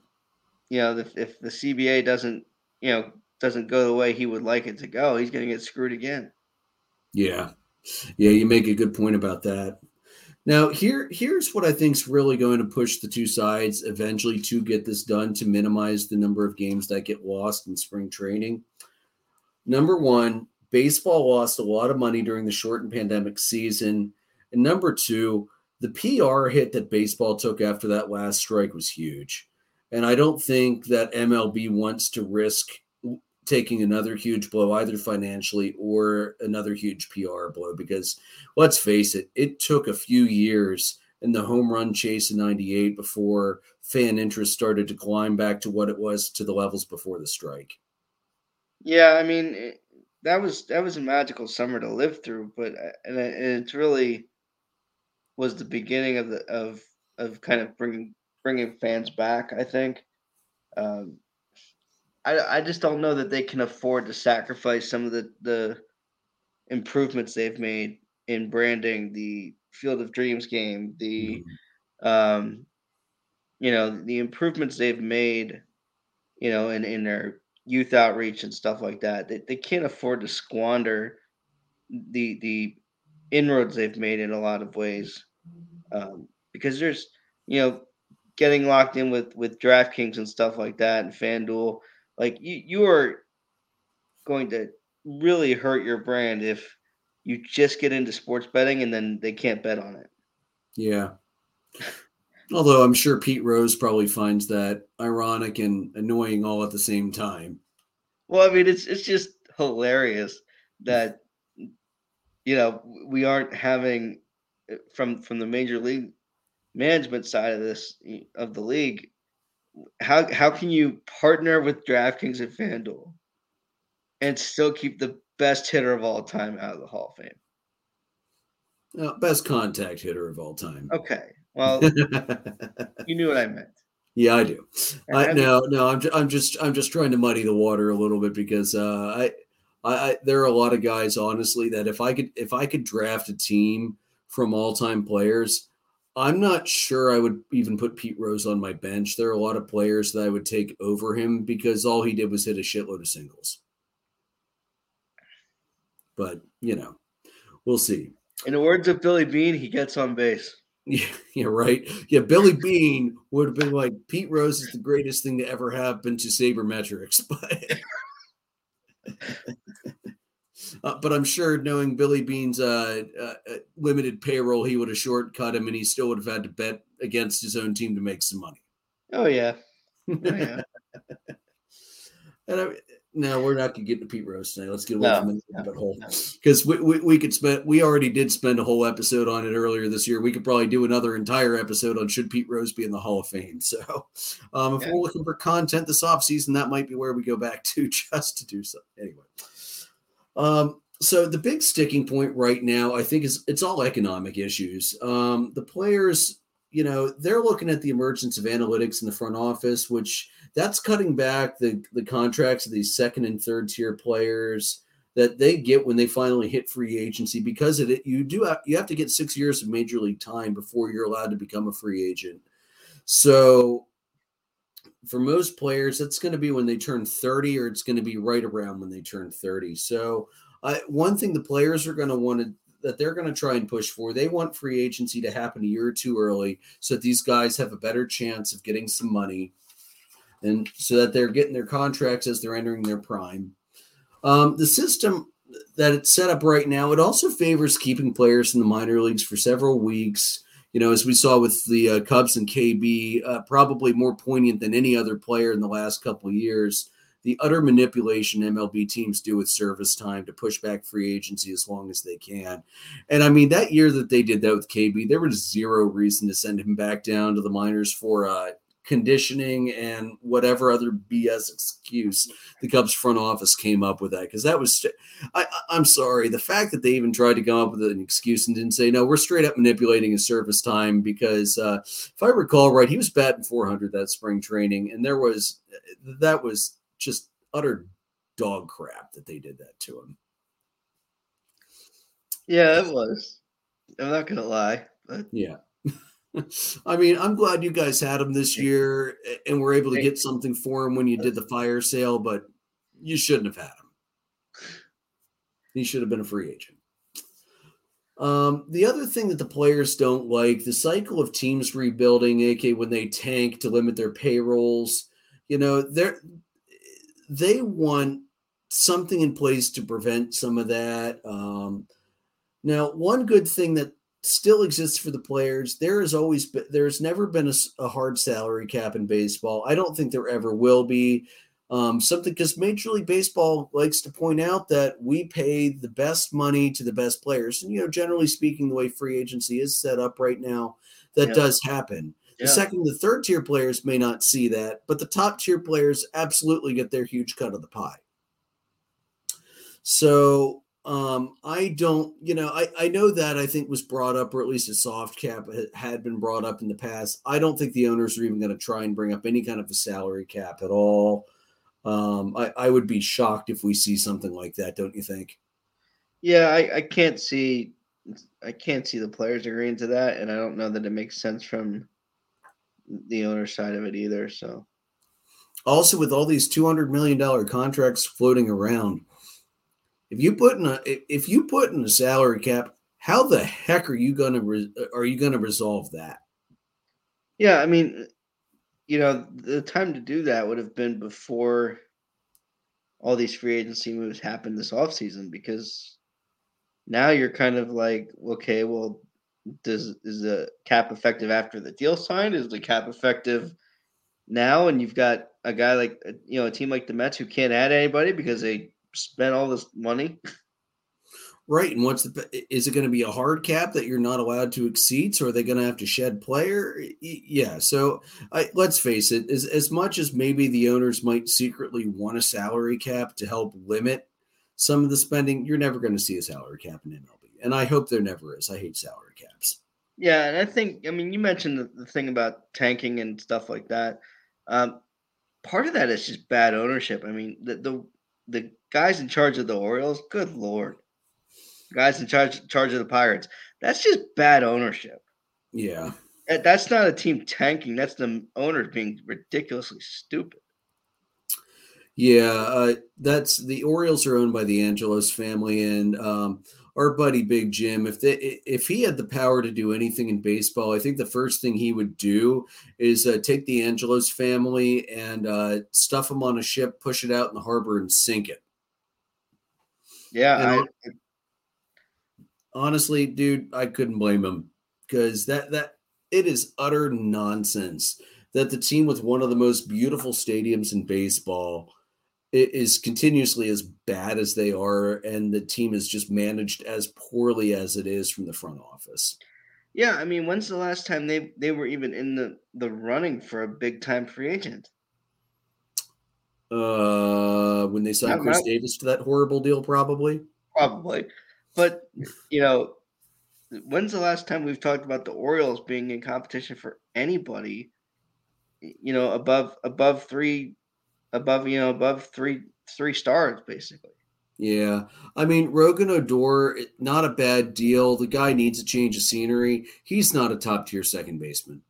you know if, if the CBA doesn't you know doesn't go the way he would like it to go, he's going to get screwed again. Yeah, yeah, you make a good point about that. Now, here here's what I think is really going to push the two sides eventually to get this done to minimize the number of games that get lost in spring training. Number one, baseball lost a lot of money during the shortened pandemic season. And number two, the PR hit that baseball took after that last strike was huge. And I don't think that MLB wants to risk taking another huge blow, either financially or another huge PR blow, because let's face it, it took a few years in the home run chase in 98 before fan interest started to climb back to what it was to the levels before the strike. Yeah, I mean, that was that was a magical summer to live through, but uh, and it, really was the beginning of the of of kind of bringing bringing fans back. I think. Um, I, I just don't know that they can afford to sacrifice some of the, the improvements they've made in branding the Field of Dreams game, the mm-hmm. um, you know, the improvements they've made, you know, in, in their youth outreach and stuff like that. They, they can't afford to squander the the inroads they've made in a lot of ways. Um, because there's you know getting locked in with with DraftKings and stuff like that and FanDuel like you, you are going to really hurt your brand if you just get into sports betting and then they can't bet on it. Yeah. Although I'm sure Pete Rose probably finds that ironic and annoying all at the same time. Well, I mean, it's it's just hilarious that you know we aren't having uh, from from the major league management side of this of the league how how can you partner with DraftKings and FanDuel and still keep the best hitter of all time out of the Hall of Fame? Uh, best contact hitter of all time. Okay. Well, you knew what I meant. Yeah, I do. I, no, no, I'm, I'm just I'm just trying to muddy the water a little bit because uh, I, I, there are a lot of guys, honestly, that if I could if I could draft a team from all time players, I'm not sure I would even put Pete Rose on my bench. There are a lot of players that I would take over him because all he did was hit a shitload of singles. But, you know, we'll see. In the words of Billy Beane, he gets on base. Yeah, yeah, right. Yeah, Billy Beane would have been like Pete Rose is the greatest thing to ever happen to sabermetrics, but uh, but I'm sure knowing Billy Beane's uh, uh, uh, limited payroll, he would have shortcut him, and he still would have had to bet against his own team to make some money. Oh yeah, oh, yeah. and I, no, we're not gonna get to Pete Rose tonight. Let's get away no, from the rabbit no, hole because we, we, we could spend. We already did spend a whole episode on it earlier this year. We could probably do another entire episode on should Pete Rose be in the Hall of Fame. So, um, if yeah. we're looking for content this off season, that might be where we go back to just to do so. Anyway. Um, so the big sticking point right now, I think, is it's all economic issues. Um, the players, you know, they're looking at the emergence of analytics in the front office, which that's cutting back the the contracts of these second and third tier players that they get when they finally hit free agency because of it. You do have, you have to get six years of major league time before you're allowed to become a free agent. So for most players, that's going to be when they turn 30, or it's going to be right around when they turn 30. So, uh, one thing the players are going to want to that they're going to try and push for, they want free agency to happen a year or two early, so that these guys have a better chance of getting some money, and so that they're getting their contracts as they're entering their prime. Um, the system that it's set up right now, it also favors keeping players in the minor leagues for several weeks you know, as we saw with the uh, Cubs and KB, uh, probably more poignant than any other player in the last couple years. the utter manipulation MLB teams do with service time to push back free agency as long as they can. And I mean, that year that they did that with KB, there was zero reason to send him back down to the minors for uh, conditioning and whatever other BS excuse the Cubs front office came up with that because that was I, am sorry the fact that they even tried to come up with an excuse and didn't say no we're straight up manipulating his service time because uh, if I recall right he was batting 400 that spring training and there was that was just utter dog crap that they did that to him. Yeah, it was. I'm not gonna lie. But... Yeah. I mean, I'm glad you guys had him this year and were able to get something for him when you did the fire sale, but you shouldn't have had him. He should have been a free agent. Um, the other thing that the players don't like the cycle of teams rebuilding, aka when they tank to limit their payrolls. You know, they're they want something in place to prevent some of that. Um, now, one good thing that still exists for the players. There has always been, there's never been a, a, hard salary cap in baseball. I don't think there ever will be. Um, something because Major League Baseball likes to point out that we pay the best money to the best players. And, you know, generally speaking, the way free agency is set up right now, that yeah. does happen. Yeah. The second, the third tier players may not see that, but the top tier players absolutely get their huge cut of the pie. So um, I don't, you know, I, I know that I think was brought up, or at least a soft cap had been brought up in the past. I don't think the owners are even going to try and bring up any kind of a salary cap at all. Um, I, I would be shocked if we see something like that, don't you think? Yeah, I, I can't see I can't see the players agreeing to that, and I don't know that it makes sense from the owner side of it either. So also with all these two hundred million dollar contracts floating around, if you put in a if you put in a salary cap, how the heck are you to re, are you to resolve that? Yeah, I mean, you know, the time to do that would have been before all these free agency moves happened this offseason because now you're kind of like, okay, well, does is the cap effective after the deal signed? Is the cap effective now? And you've got a guy like you know a team like the Mets who can't add anybody because they spent all this money. Right, and what's the is it going to be a hard cap that you're not allowed to exceed? So are they going to have to shed player? Yeah. So I, let's face it, as as much as maybe the owners might secretly want a salary cap to help limit some of the spending, you're never going to see a salary cap in MLB, and I hope there never is. I hate salary caps. Yeah, and I think I mean you mentioned the, the thing about tanking and stuff like that. Um, part of that is just bad ownership. I mean the the the guys in charge of the Orioles, good lord, guys in charge charge of the Pirates. That's just bad ownership. Yeah, that's not a team tanking. That's the owners being ridiculously stupid. Yeah, uh, that's the Orioles are owned by the Angelos family, and um, our buddy Big Jim. If they if he had the power to do anything in baseball, I think the first thing he would do is uh, take the Angelos family and uh, stuff them on a ship, push it out in the harbor, and sink it. Yeah, I, honestly, dude, I couldn't blame him because that that it is utter nonsense that the team with one of the most beautiful stadiums in baseball is continuously as bad as they are, and the team is just managed as poorly as it is from the front office. Yeah, I mean, when's the last time they they were even in the the running for a big time free agent? Uh, when they signed Chris Davis to that horrible deal, probably. Probably, but you know, when's the last time we've talked about the Orioles being in competition for anybody? You know, above above three, above you know above three three stars basically. Yeah, I mean Rougned Odor, not a bad deal. The guy needs a change of scenery. He's not a top tier second baseman.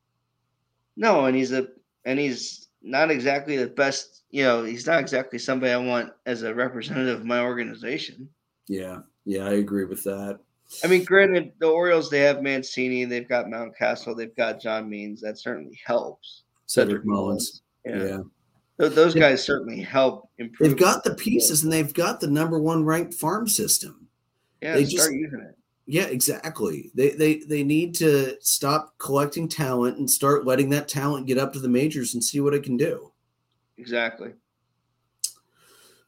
No, and he's a and he's not exactly the best you know, he's not exactly somebody I want as a representative of my organization. Yeah, yeah, I agree with that. I mean, granted, the Orioles they have Mancini, they've got Mountcastle, they've got John Means. That certainly helps. Cedric, Cedric Mullins. Yeah. yeah. Those guys certainly help improve. They've got the pieces and they've got the number one ranked farm system. Yeah, they start just, using it. Yeah, exactly. They they they need to stop collecting talent and start letting that talent get up to the majors and see what it can do. Exactly.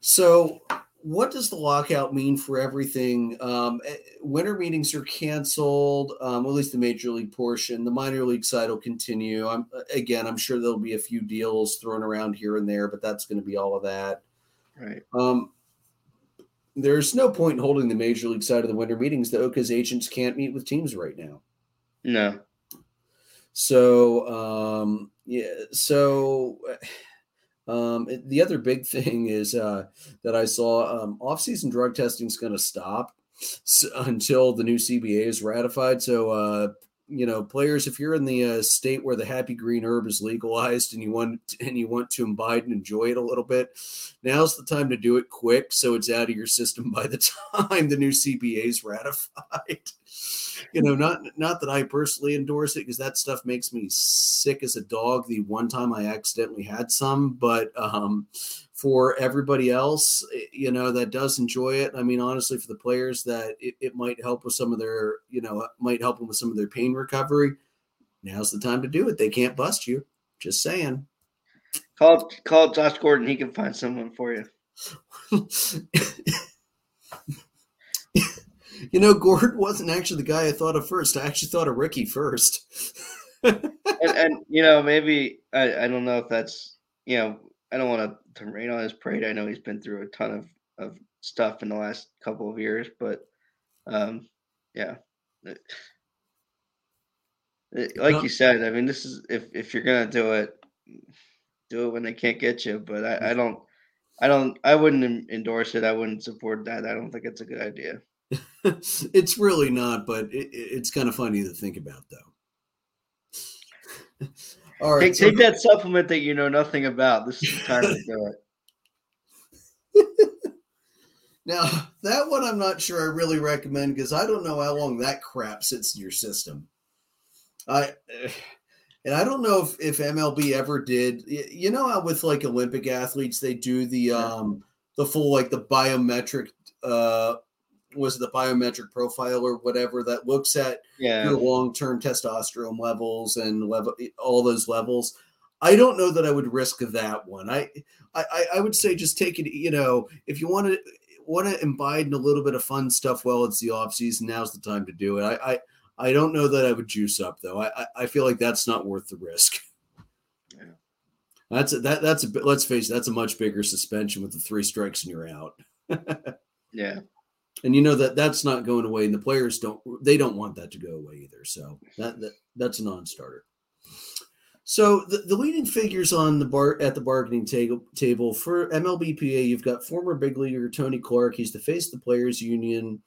So, what does the lockout mean for everything? Um, eh, winter meetings are canceled, um, at least the major league portion. The minor league side will continue. I'm again, I'm sure there'll be a few deals thrown around here and there, but that's going to be all of that. Right. Um, there's no point in holding the major league side of the winter meetings The Oka's agents can't meet with teams right now. No. So um, yeah, so um, the other big thing is uh, that I saw um, off-season drug testing is going to stop until the new CBA is ratified. So uh, you know, players, if you're in the uh, state where the happy green herb is legalized and you want and you want to imbibe and enjoy it a little bit, now's the time to do it quick so it's out of your system by the time the new CBA is ratified you know, not not that I personally endorse it because that stuff makes me sick as a dog. The one time I accidentally had some, but um, for everybody else, eh, you know, that does enjoy it. I mean, honestly, for the players that it, it might help with some of their, you know, might help them with some of their pain recovery. Now's the time to do it. They can't bust you. Just saying. Call call Josh Gordon. He can find someone for you. You know, Gordon wasn't actually the guy I thought of first. I actually thought of Ricky first. and, and, you know, maybe I, I don't know if that's you know I don't want to, rain on his parade. I know he's been through a ton of, of stuff in the last couple of years, but um, yeah, it, it, like you said, I mean, this is if if you're gonna do it, do it when they can't get you. But I, I don't, I don't, I wouldn't endorse it. I wouldn't support that. I don't think it's a good idea. it's really not, but it, it's kind of funny to think about, though. All right, take, so, take that supplement that you know nothing about. This is the time to do it. now, that one I'm not sure I really recommend because I don't know how long that crap sits in your system. I and I don't know if, if MLB ever did. You know how with like Olympic athletes they do the um the full like the biometric uh was the biometric profile or whatever that looks at yeah. your long-term testosterone levels and level all those levels. I don't know that I would risk that one. I I, I would say just take it. You know, if you want to want to imbibe in a little bit of fun stuff while it's the off season, now's the time to do it. I I, I don't know that I would juice up though. I I feel like that's not worth the risk. Yeah. That's a, that that's a let's face it, that's a much bigger suspension with the three strikes and you're out. yeah and you know that that's not going away and the players don't they don't want that to go away either. So that, that that's a non-starter. So the, the leading figures on the bar at the bargaining table table for mlbpa you've got former big leaguer tony clark. He's the face of the players union.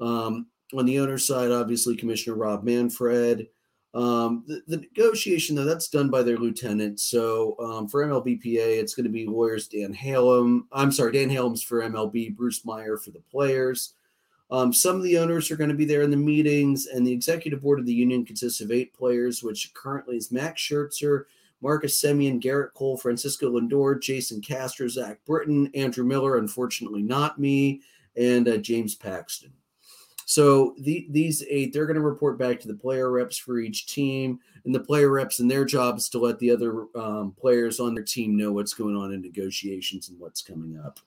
Um, on the owner side obviously commissioner rob manfred um, the, the, negotiation, though, that's done by their lieutenant. So um, for MLBPA, it's going to be lawyers Dan Halem. I'm sorry, Dan Halem's for MLB, Bruce Meyer for the players. Um, some of the owners are going to be there in the meetings, and the executive board of the union consists of eight players, which currently is Max Scherzer, Marcus Semien, Gerrit Cole, Francisco Lindor, Jason Castro, Zach Britton, Andrew Miller, unfortunately not me, and uh, James Paxton. So the, these eight, they're going to report back to the player reps for each team, and the player reps and their job is to let the other um, players on their team know what's going on in negotiations and what's coming up.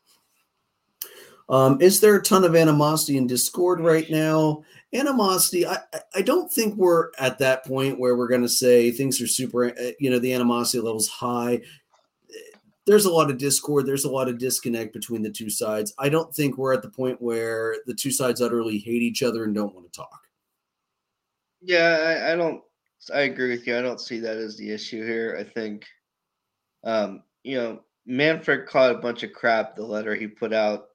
Um, is there a ton of animosity and discord right now? Animosity, I, I don't think we're at that point where we're going to say things are super, uh, you know, the animosity level's high there's a lot of discord there's a lot of disconnect between the two sides. I don't think we're at the point where the two sides utterly hate each other and don't want to talk. Yeah I, I, don't i agree with you. I don't see that as the issue here. I think um you know manfred caught a bunch of crap the letter he put out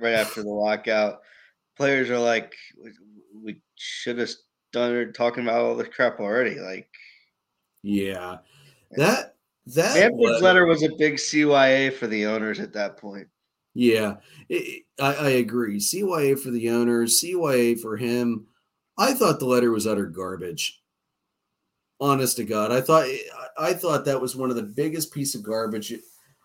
right after the lockout. Players are like we should have done talking about all this crap already like yeah. That that Manfred's letter was a big CYA for the owners at that point. Yeah, it, I, I agree. CYA for the owners, CYA for him. I thought the letter was utter garbage. Honest to God, I thought I thought that was one of the biggest piece of garbage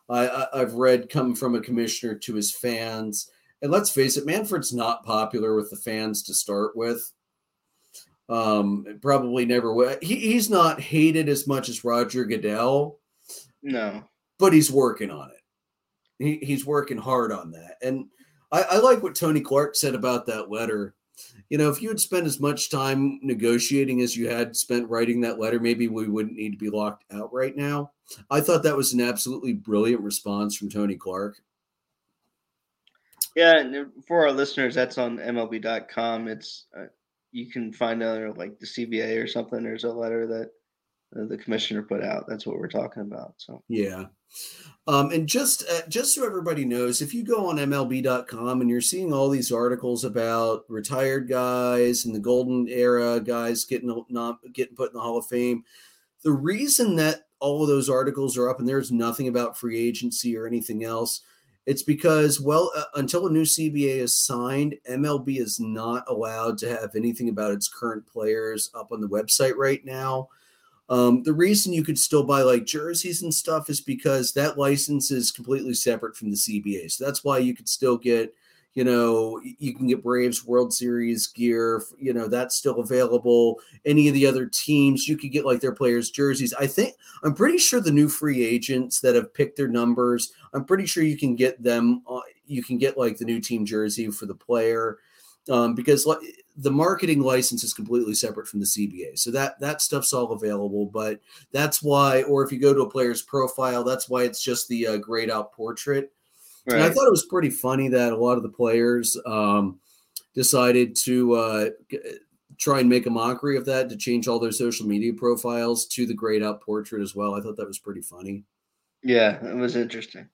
I, I, have read come from a commissioner to his fans. And let's face it, Manfred's not popular with the fans to start with. Um, probably never will. He, he's not hated as much as Roger Goodell, no. But he's working on it. he, he's working hard on that. And I, I like what Tony Clark said about that letter. You know, if you had spent as much time negotiating as you had spent writing that letter, maybe we wouldn't need to be locked out right now. I thought that was an absolutely brilliant response from Tony Clark. Yeah, and for our listeners, that's on MLB.com. It's uh, you can find out like the CBA or something. There's a letter that the commissioner put out. That's what we're talking about. So yeah, um, and just uh, just so everybody knows, if you go on MLB.com and you're seeing all these articles about retired guys and the golden era guys getting not getting put in the Hall of Fame, the reason that all of those articles are up and there's nothing about free agency or anything else. It's because, well, uh, until a new CBA is signed, MLB is not allowed to have anything about its current players up on the website right now. Um, the reason you could still buy like jerseys and stuff is because that license is completely separate from the CBA. So that's why you could still get, you know, you can get Braves World Series gear, you know, that's still available. Any of the other teams, you could get like their players' jerseys. I think, I'm pretty sure the new free agents that have picked their numbers, I'm pretty sure you can get them, uh, you can get like the new team jersey for the player um, because the marketing license is completely separate from the CBA. So that that stuff's all available. But that's why, or if you go to a player's profile, that's why it's just the uh, grayed out portrait. Right. And I thought it was pretty funny that a lot of the players um, decided to uh, try and make a mockery of that to change all their social media profiles to the grayed out portrait as well. I thought that was pretty funny. Yeah, it was interesting.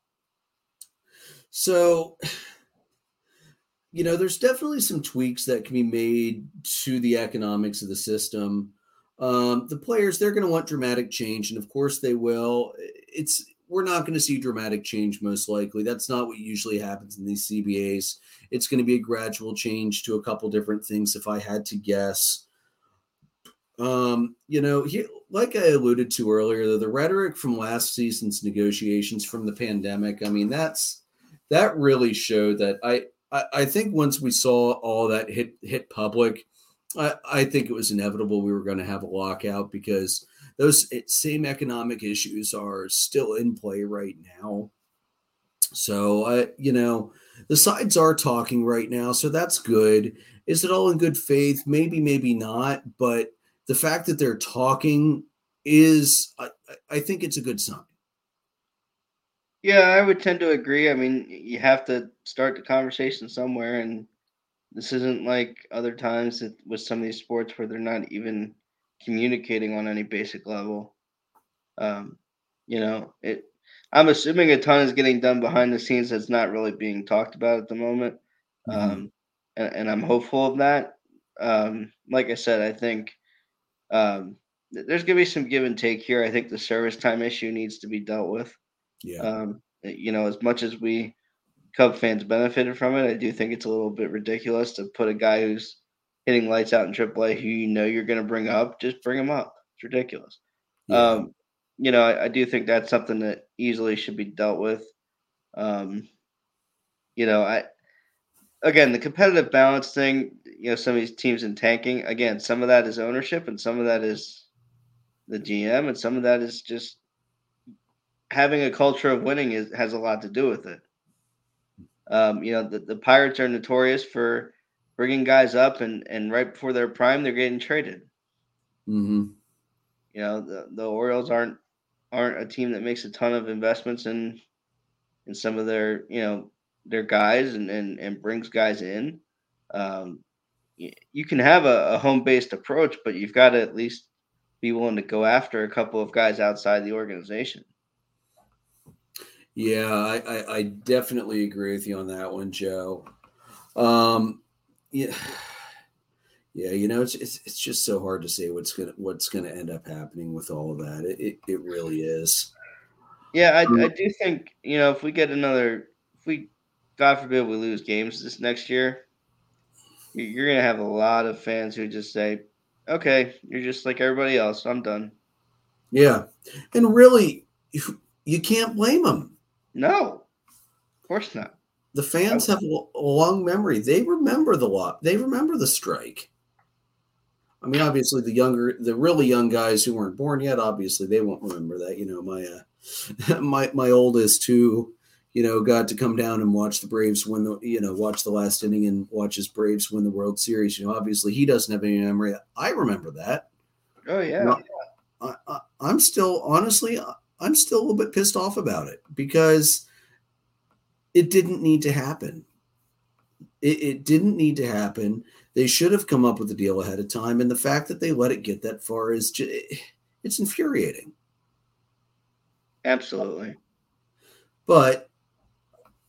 So you know, there's definitely some tweaks that can be made to the economics of the system. Um, the players, they're going to want dramatic change, and of course they will. It's we're not going to see dramatic change most likely. That's not what usually happens in these CBAs. It's going to be a gradual change to a couple different things, if I had to guess. Um, you know, he, like I alluded to earlier, the, the rhetoric from last season's negotiations from the pandemic. I mean, that's that really showed that I I, I think once we saw all that hit hit public, I, I think it was inevitable we were going to have a lockout because those eh, same economic issues are still in play right now. So I, you know, the sides are talking right now, so that's good. Is it all in good faith? Maybe, maybe not. But the fact that they're talking is, I, I think it's a good sign. Yeah, I would tend to agree. I mean, you have to start the conversation somewhere, and this isn't like other times that, with some of these sports where they're not even communicating on any basic level. Um, you know, it. I'm assuming a ton is getting done behind the scenes that's not really being talked about at the moment, mm-hmm. um, and, and, I'm hopeful of that. Um, like I said, I think um, there's going to be some give and take here. I think the service time issue needs to be dealt with. Yeah. Um, you know, as much as we Cub fans benefited from it, I do think it's a little bit ridiculous to put a guy who's hitting lights out in AAA who you know you're going to bring up, just bring him up. It's ridiculous. Yeah. Um, you know, I, I, do think that's something that easily should be dealt with. Um, you know, I again the competitive balance thing. You know, some of these teams in tanking. Again, some of that is ownership, and some of that is the GM, and some of that is just having a culture of winning is, has a lot to do with it. Um, you know, the, the Pirates are notorious for bringing guys up and, and right before their prime, they're getting traded. Mm-hmm. You know, the, the Orioles aren't aren't a team that makes a ton of investments in in some of their you know their guys and and, and brings guys in. Um, you, you can have a, a home based approach, but you've got to at least be willing to go after a couple of guys outside the organization. Yeah, I, I, I, definitely agree with you on that one, Joe. Um, yeah, yeah, you know, it's, it's it's just so hard to say what's gonna what's gonna end up happening with all of that. It it, it really is. Yeah, I, I do think you know if we get another, if we, God forbid, we lose games this next year, you're gonna have a lot of fans who just say, "Okay, you're just like everybody else. I'm done." Yeah, and really, you, you can't blame them no, of course not. The fans have a long memory. They remember the lot. They remember the strike. I mean, obviously, the younger, the really young guys who weren't born yet, obviously, they won't remember that. You know, my uh, my my oldest, who you know, got to come down and watch the Braves win the, you know, watch the last inning and watch his Braves win the World Series. You know, obviously he doesn't have any memory. I remember that. Oh yeah. I, I, I'm still honestly, I'm still a little bit pissed off about it because it didn't need to happen. It, it didn't need to happen. They should have come up with a deal ahead of time, and the fact that they let it get that far is just, it's infuriating. Absolutely. But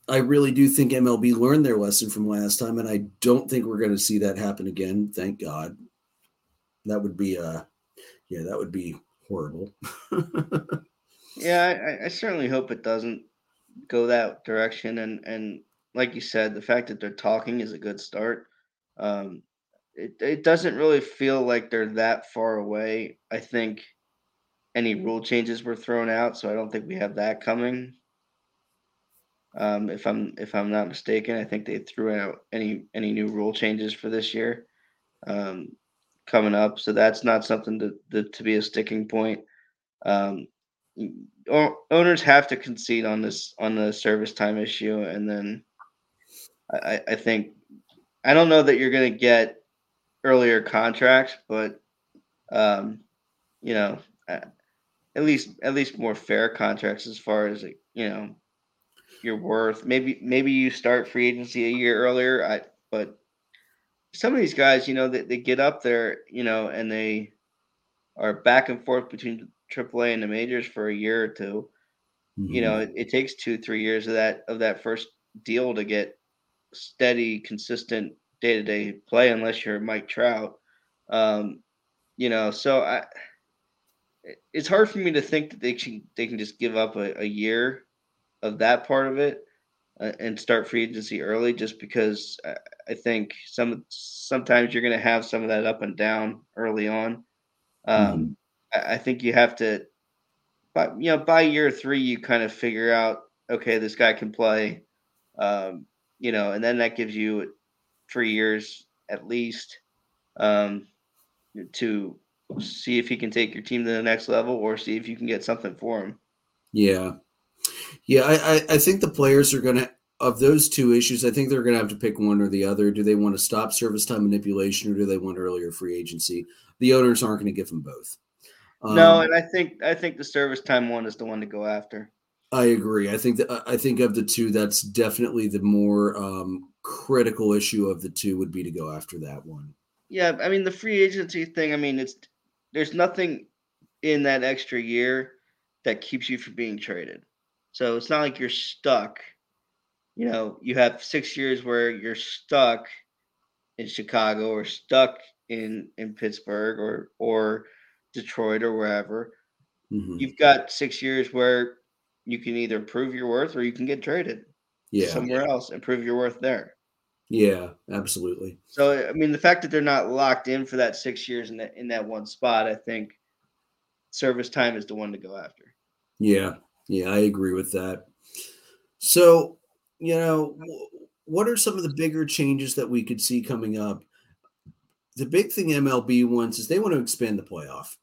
I really do think MLB learned their lesson from last time, and I don't think we're going to see that happen again. Thank God. That would be uh yeah, that would be horrible. yeah, I, I, certainly hope it doesn't go that direction. And and like you said, the fact that they're talking is a good start. Um, it it doesn't really feel like they're that far away. I think any rule changes were thrown out, so I don't think we have that coming. Um, if I'm if I'm not mistaken, I think they threw out any any new rule changes for this year um, coming up. So that's not something to to, to be a sticking point. Um, owners have to concede on this on the service time issue, and then I, I think I don't know that you're going to get earlier contracts, but um, you know, at least at least more fair contracts as far as you know your worth. Maybe maybe you start free agency a year earlier. I but some of these guys, you know, they, they get up there, you know, and they are back and forth between AAA and the majors for a year or 2 mm-hmm. You know, it, it, takes two, three years of that of that first deal to get steady, consistent day to day play, unless you're Mike Trout. Um, you know, so I it's hard for me to think that they can they can just give up a, a year of that part of it uh, and start free agency early, just because I, I think some sometimes you're going to have some of that up and down early on. Um, mm-hmm. I, think you have to, but you know, by year three, you kind of figure out, okay, this guy can play, um, you know, and then that gives you three years at least um, to see if he can take your team to the next level or see if you can get something for him. Yeah, yeah, I, I think the players are going to of those two issues. I think they're going to have to pick one or the other. Do they want to stop service time manipulation, or do they want earlier free agency? The owners aren't going to give them both. Um, no, and I think I think the service time one is the one to go after. I agree. I think that I think of the two, that's definitely the more um, critical issue of the two would be to go after that one. Yeah, I mean the free agency thing. I mean, it's there's nothing in that extra year that keeps you from being traded. So it's not like you're stuck. You know, you have six years where you're stuck in Chicago or stuck in in Pittsburgh or or Detroit or wherever. Mm-hmm. You've got six years where you can either prove your worth or you can get traded yeah. somewhere else and prove your worth there. Yeah, absolutely. So I mean, the fact that they're not locked in for that six years in that in that one spot, I think service time is the one to go after. Yeah, yeah, I agree with that. So, you know, what are some of the bigger changes that we could see coming up? The big thing MLB wants is they want to expand the playoff.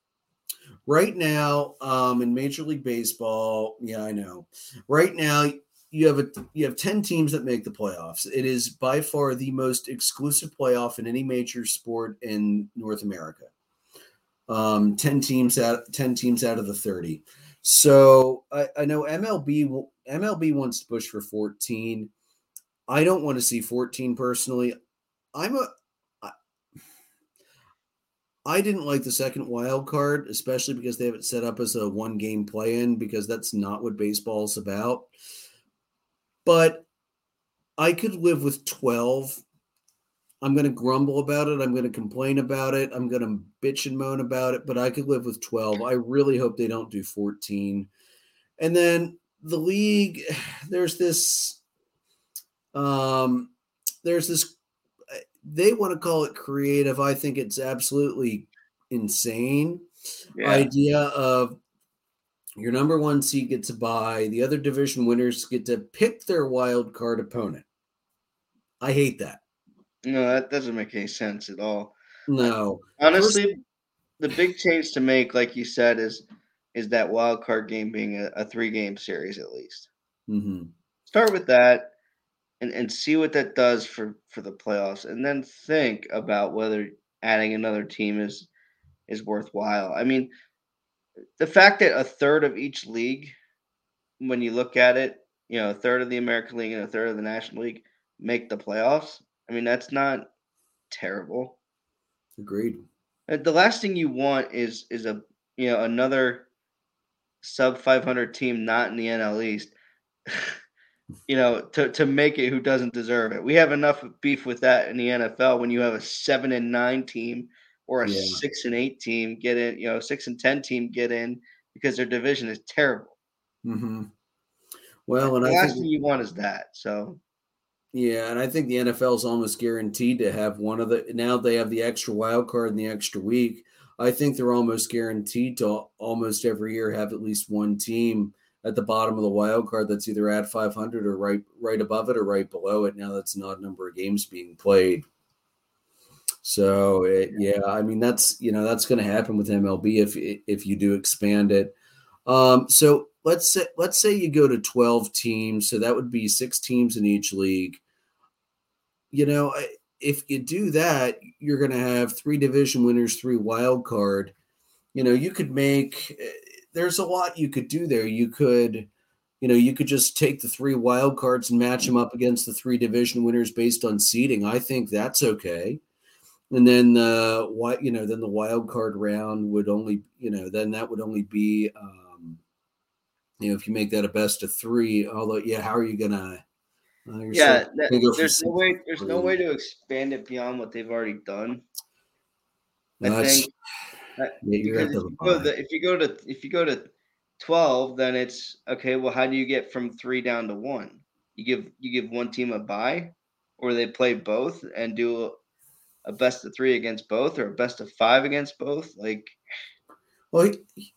Right now, um, in Major League Baseball, yeah, I know. Right now, you have a you have 10 teams that make the playoffs. It is by far the most exclusive playoff in any major sport in North America. Um, 10 teams out 10 teams out of the 30. So I, I know MLB MLB wants to push for 14. I don't want to see 14 personally. I'm a I, didn't like the second wild card, especially because they have it set up as a one game play in, because that's not what baseball is about. But I could live with 12 I'm going to grumble about it. I'm going to complain about it. I'm going to bitch and moan about it, but I could live with 12. I really hope they don't do 14. And then the league, there's this, um, there's this, they want to call it creative. I think it's absolutely insane yeah. idea of your number one seed gets a bye, the other division winners get to pick their wild card opponent. I hate that. No, that doesn't make any sense at all. No. Honestly, the big change to make, like you said, is is that wild card game being a, a three game series at least. Mm-hmm. start with that and, and see what that does for, for the playoffs and then think about whether adding another team is is worthwhile. I mean, the fact that a third of each league, when you look at it, you know, a third of the American League and a third of the National League make the playoffs. I mean, that's not terrible. Agreed. Uh, the last thing you want is is a you know another sub 500 team not in the NL East. you know, to, to make it who doesn't deserve it. We have enough beef with that in the NFL when you have a seven and nine team or a yeah. six and eight team get in, you know, six and ten team get in because their division is terrible. Mm-hmm. Well, and the I last thing you want is that. So yeah, and I think the NFL is almost guaranteed to have one of the now they have the extra wild card in the extra week. I think they're almost guaranteed to almost every year have at least one team at the bottom of the wild card that's either at 500 or right right above it or right below it. Now that's not a number of games being played. So it, yeah, I mean that's you know that's going to happen with MLB if if you do expand it. Um, so let's say let's say you go to 12 teams, so that would be six teams in each league. You know, if you do that, you're going to have three division winners, three wild card. You know, you could make there's a lot you could do there. You could, you know, you could just take the three wild cards and match them up against the three division winners based on seeding. I think that's okay. And then the what you know, then the wild card round would only, you know, then that would only be um, you know, if you make that a best of three, although yeah, how are you gonna uh, yeah, that, there's no way. There's no way to expand it beyond what they've already done. I think uh, because if you, go to, if you go to if you go to 12 then it's okay well how do you get from three down to one? You give you give one team a bye or they play both and do a, a best of three against both or a best of five against both? Like well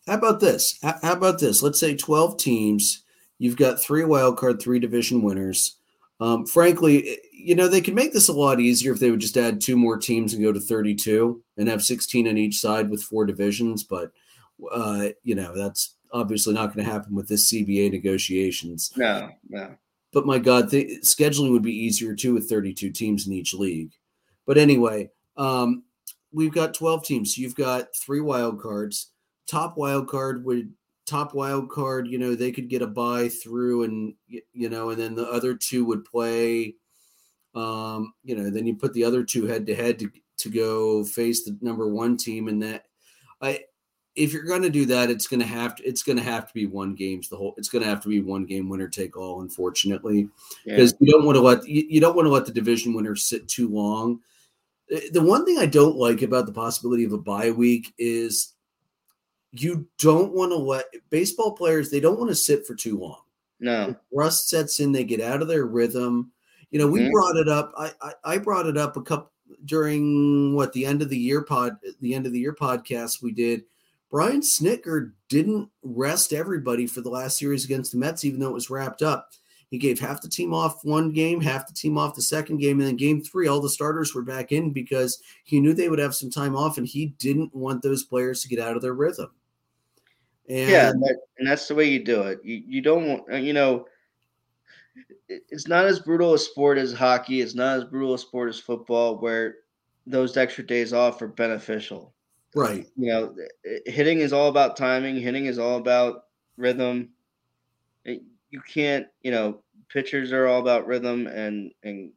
how about this? How about this? Let's say 12 teams you've got three wild card three division winners. Um, frankly you know, they could make this a lot easier if they would just add two more teams and go to 32 and have 16 on each side with four divisions. But, uh, you know, that's obviously not going to happen with this CBA negotiations. No, no. But my God, the, scheduling would be easier too with 32 teams in each league. But anyway, um, we've got 12 teams. So you've got three wild cards. Top wild card would top wild card, you know, they could get a buy through and you know, and then the other two would play um, you know, then you put the other two head to head to to go face the number one team, and that I if you're going to do that, it's going to have to it's going to have to be one games the whole. It's going to have to be one game winner take all. Unfortunately, because yeah. you don't want to let you, you don't want to let the division winner sit too long. The one thing I don't like about the possibility of a bye week is you don't want to let baseball players they don't want to sit for too long. No, rust sets in, they get out of their rhythm. You know, we mm-hmm. brought it up. I, I, I brought it up a couple during what the end of the year pod, the end of the year podcast we did. Brian Snitker didn't rest everybody for the last series against the Mets, even though it was wrapped up. He gave half the team off one game, half the team off the second game, and then game three, all the starters were back in because he knew they would have some time off, and he didn't want those players to get out of their rhythm. And, yeah, and, that, and that's the way you do it. You you don't want you know it's not as brutal a sport as hockey. It's not as brutal a sport as football, where those extra days off are beneficial. Right. You know, hitting is all about timing. Hitting is all about rhythm. You can't, you know, pitchers are all about rhythm and and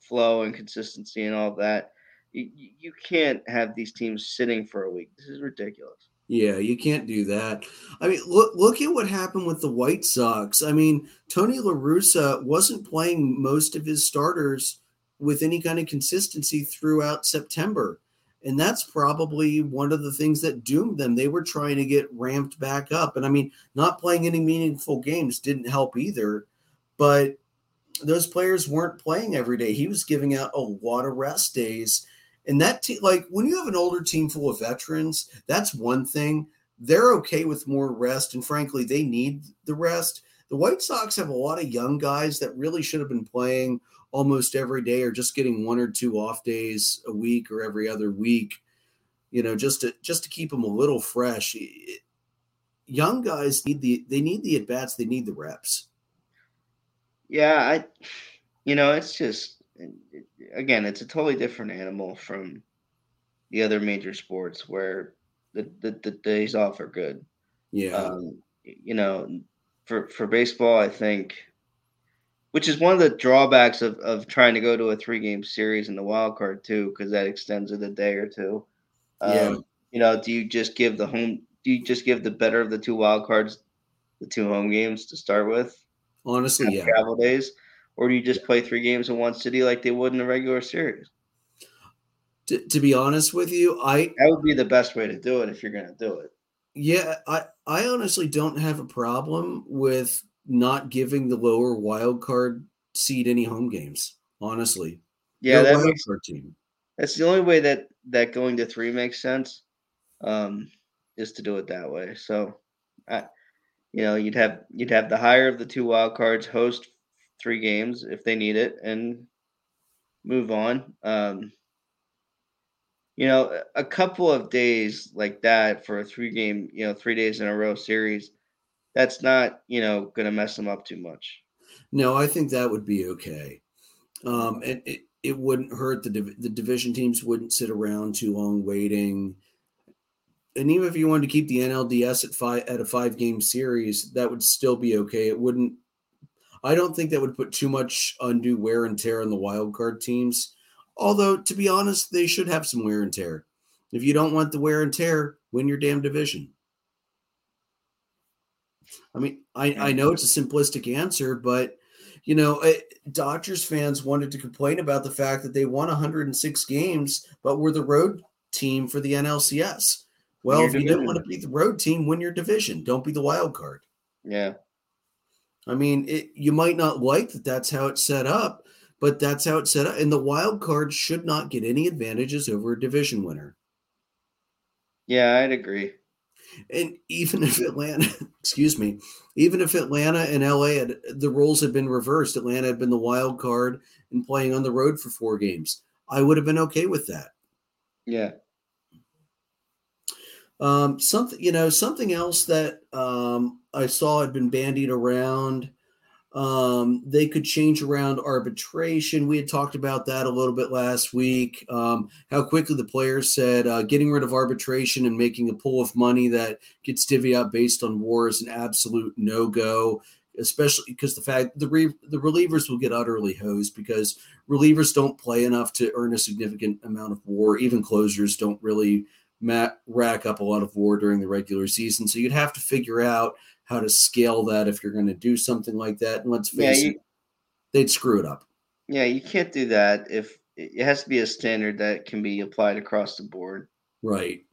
flow and consistency and all that. You, you can't have these teams sitting for a week. This is ridiculous. Yeah, you can't do that. I mean, look look at what happened with the White Sox. I mean, Tony La Russa wasn't playing most of his starters with any kind of consistency throughout September. And that's probably one of the things that doomed them. They were trying to get ramped back up. And I mean, not playing any meaningful games didn't help either. But those players weren't playing every day. He was giving out a lot of rest days and that team, like when you have an older team full of veterans, that's one thing. They're okay with more rest, and frankly, they need the rest. The White Sox have a lot of young guys that really should have been playing almost every day, or just getting one or two off days a week or every other week. You know, just to just to keep them a little fresh. young guys need the they need the at bats, they need the reps. Yeah, I, you know, it's just again, it's a totally different animal from the other major sports where the the, the days off are good. Yeah. Um, you know, for for baseball, I think, which is one of the drawbacks of of trying to go to a three game series in the wild card too, because that extends it a day or two. Um, Yeah. You know, do you just give the home? Do you just give the better of the two wild cards the two home games to start with? Honestly, yeah. travel days, or do you just play three games in one city like they would in a regular series? To, to be honest with you, I That would be the best way to do it if you're going to do it. yeah, I I honestly don't have a problem with not giving the lower wild card seed any home games. Honestly, Yeah, Your that makes team. that's the only way that that going to three makes sense. Um, is to do it that way. So, I, you know, you'd have you'd have the higher of the two wild cards host three games if they need it and move on. Um, you know, a couple of days like that for a three game, you know, three days in a row series, that's not, you know, going to mess them up too much. No, I think that would be okay. Um, and it, it wouldn't hurt the div- the division teams wouldn't sit around too long waiting. And even if you wanted to keep the NLDS at five at a five game series, that would still be okay. It wouldn't. I don't think that would put too much undue wear and tear on the wild card teams. Although, to be honest, they should have some wear and tear. If you don't want the wear and tear, win your damn division. I mean, I, I know it's a simplistic answer, but you know, eh, Dodgers fans wanted to complain about the fact that they won 106 games, but were the road team for the NLCS. Well, if you don't want to be the road team, win your division. Don't be the wild card. Yeah. I mean, it, you might not like that that's how it's set up, but that's how it's set up. And the wild card should not get any advantages over a division winner. Yeah, I'd agree. And even if Atlanta, excuse me, even if Atlanta and LA had the roles had been reversed, Atlanta had been the wild card and playing on the road for four games, I would have been okay with that. Yeah. Um, something you know, something else that um, I saw had been bandied around. Um, they could change around arbitration. We had talked about that a little bit last week. Um, how quickly the players said uh, getting rid of arbitration and making a pool of money that gets divvied out based on war is an absolute no go. Especially because the fact the re- the relievers will get utterly hosed because relievers don't play enough to earn a significant amount of war. Even closers don't really ma- rack up a lot of war during the regular season. So you'd have to figure out how to scale that if you're going to do something like that. And let's Yeah, face you, it, they'd screw it up. yeah, you can't do that if it has to be a standard that can be applied across the board. Right.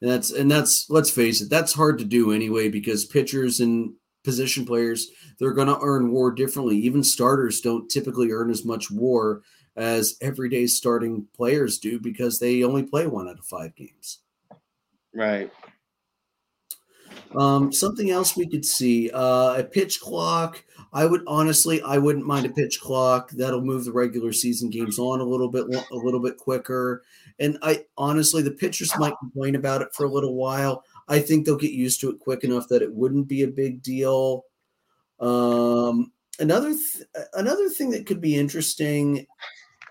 And that's and that's let's face it, that's hard to do anyway because pitchers and position players they're going to earn war differently. Even starters don't typically earn as much war as everyday starting players do because they only play one out of 5 games. Right. Um, something else we could see uh, a pitch clock. I would honestly, I wouldn't mind a pitch clock. That'll move the regular season games on a little bit, a little bit quicker. And I honestly, the pitchers might complain about it for a little while. I think they'll get used to it quick enough that it wouldn't be a big deal. Um, another th- another thing that could be interesting,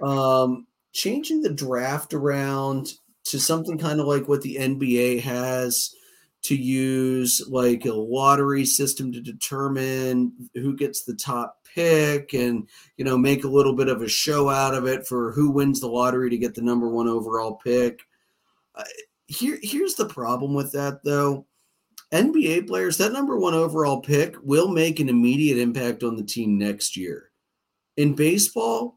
um, changing the draft around to something kind of like what the NBA has to use like a lottery system to determine who gets the top pick and you know make a little bit of a show out of it for who wins the lottery to get the number one overall pick. Uh, here here's the problem with that though. Nba players that number one overall pick will make an immediate impact on the team next year. In baseball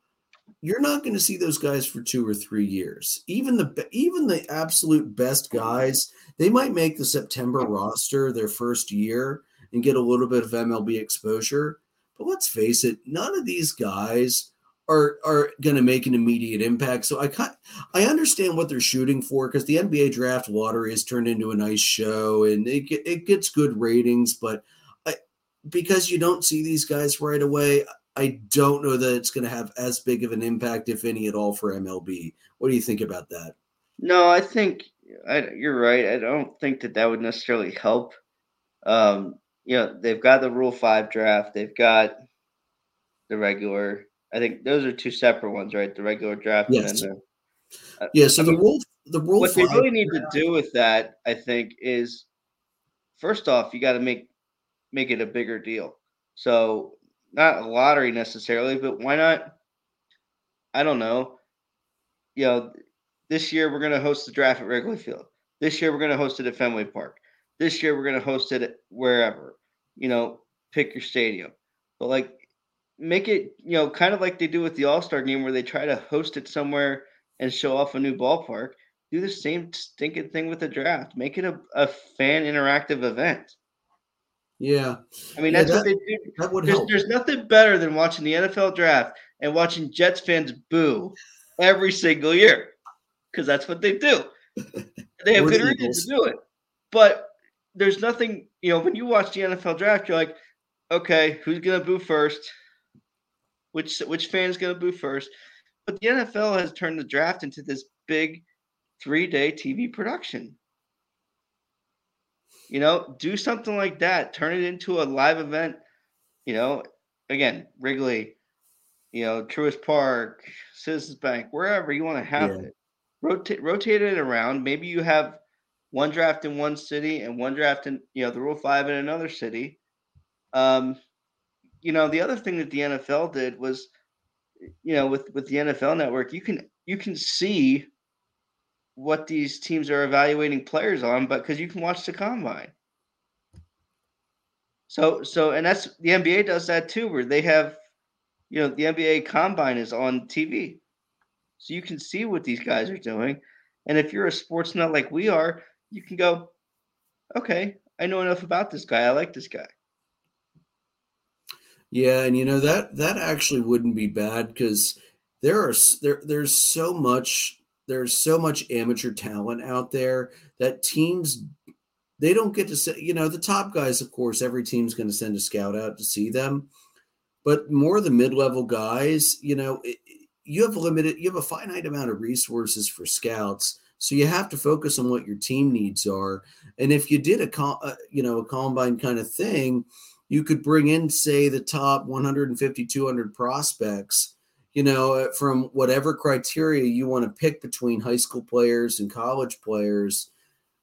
you're not going to see those guys for two or three years even the even the absolute best guys they might make the September roster their first year and get a little bit of MLB exposure. But let's face it, none of these guys are are going to make an immediate impact. So I I understand what they're shooting for because the NBA draft lottery has turned into a nice show and it it gets good ratings, but I, because you don't see these guys right away, I don't know that it's going to have as big of an impact, if any at all, for MLB. What do you think about that? No, I think I, you're right. I don't think that that would necessarily help. Um, you know, they've got the Rule Five draft. They've got the regular. I think those are two separate ones, right? The regular draft Yes. and the, uh, Yeah, so I the mean, rule the rule what they really need to do with that, I think, is first off, you got to make make it a bigger deal. So not a lottery necessarily, but why not? I don't know. You know, this year we're going to host the draft at Wrigley Field. This year we're going to host it at Fenway Park. This year we're going to host it wherever. You know, pick your stadium. But like, make it you know kind of like they do with the All Star game, where they try to host it somewhere and show off a new ballpark. Do the same stinking thing with the draft. Make it a, a fan interactive event. Yeah, I mean, Yeah, that's what they do. that would There's, help. there's nothing better than watching the NFL draft and watching Jets fans boo every single year because that's what they do. They have good the reasons to do it. But there's nothing, you know, when you watch the NFL draft, you're like, okay, who's gonna boo first? Which which fan's gonna boo first? But the NFL has turned the draft into this big three day TV production. You know, do something like that. Turn it into a live event. You know, again, Wrigley, you know, Truist Park, Citizens Bank, wherever you want to have Yeah. it. Rotate rotate it around. Maybe you have one draft in one city and one draft in you know the Rule Five in another city. Um, you know, the other thing that the NFL did was, you know, with with the NFL Network, you can you can see what these teams are evaluating players on, but because you can watch the combine. So so and that's the NBA does that too, where they have, you know, the NBA combine is on TV. So you can see what these guys are doing. And if you're a sports nut like we are, you can go, okay, I know enough about this guy. I like this guy. Yeah, and you know that that actually wouldn't be bad because there are there there's so much there's so much amateur talent out there that teams they don't get to say you know the top guys of course every team's going to send a scout out to see them but more of the mid-level guys you know it, you have limited you have a finite amount of resources for scouts so you have to focus on what your team needs are and if you did a uh, you know a combine kind of thing you could bring in say the top 150 200 prospects you know uh, from whatever criteria you want to pick between high school players and college players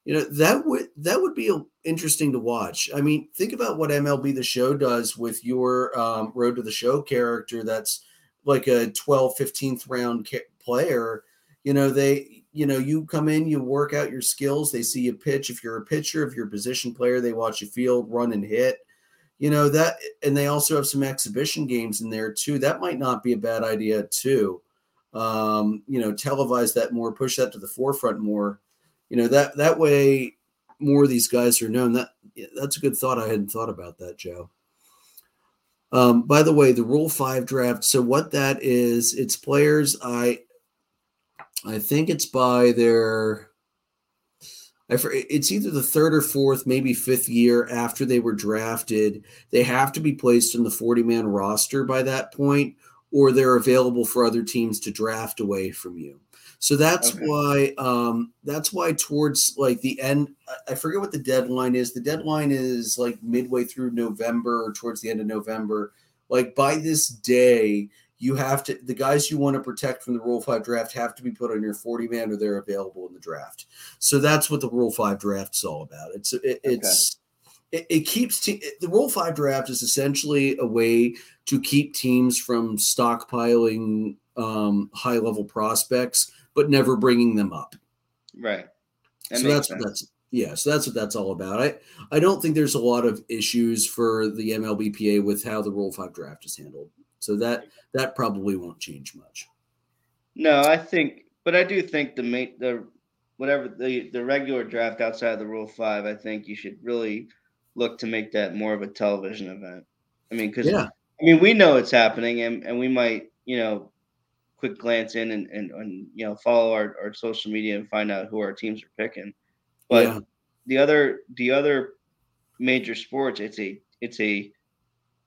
you know that would that would be interesting to watch. I mean think about what mlb the show does with your um, road to the show character that's like a 12 15th round player. You know they you know you come in you work out your skills they see you pitch. If you're a pitcher if you're a position player they watch you field run and hit you know that and they also have some exhibition games in there too. That might not be a bad idea too. Um you know televise that more push that to the forefront more. You know that that way more of these guys are known. That that's a good thought. I hadn't thought about that joe. Um by the way the rule 5 draft so what that is it's players i i think it's by their it's either the third or fourth, maybe fifth year after they were drafted. They have to be placed in the 40 man roster by that point, or they're available for other teams to draft away from you. So that's Okay. why um, that's why towards like the end, I- I forget what the deadline is. The deadline is like midway through November or towards the end of November. Like by this day, you have to the guys you want to protect from the Rule Five draft have to be put on your 40 man or they're available in the draft. So that's what the Rule Five draft is all about. It's it, it's it, it keeps te- the Rule Five draft is essentially a way to keep teams from stockpiling um, high level prospects, but never bringing them up. Right. That so that's sense. what that's yeah. So that's what that's all about. I I don't think there's a lot of issues for the MLBPA with how the Rule Five draft is handled. So that that probably won't change much. No, I think, but I do think the mate the whatever the the regular draft outside of the Rule Five, I think you should really look to make that more of a television event. I mean, because Yeah. I mean we know it's happening, and and we might you know quick glance in and and, and you know follow our, our social media and find out who our teams are picking. But Yeah. the other the other major sports, it's a it's a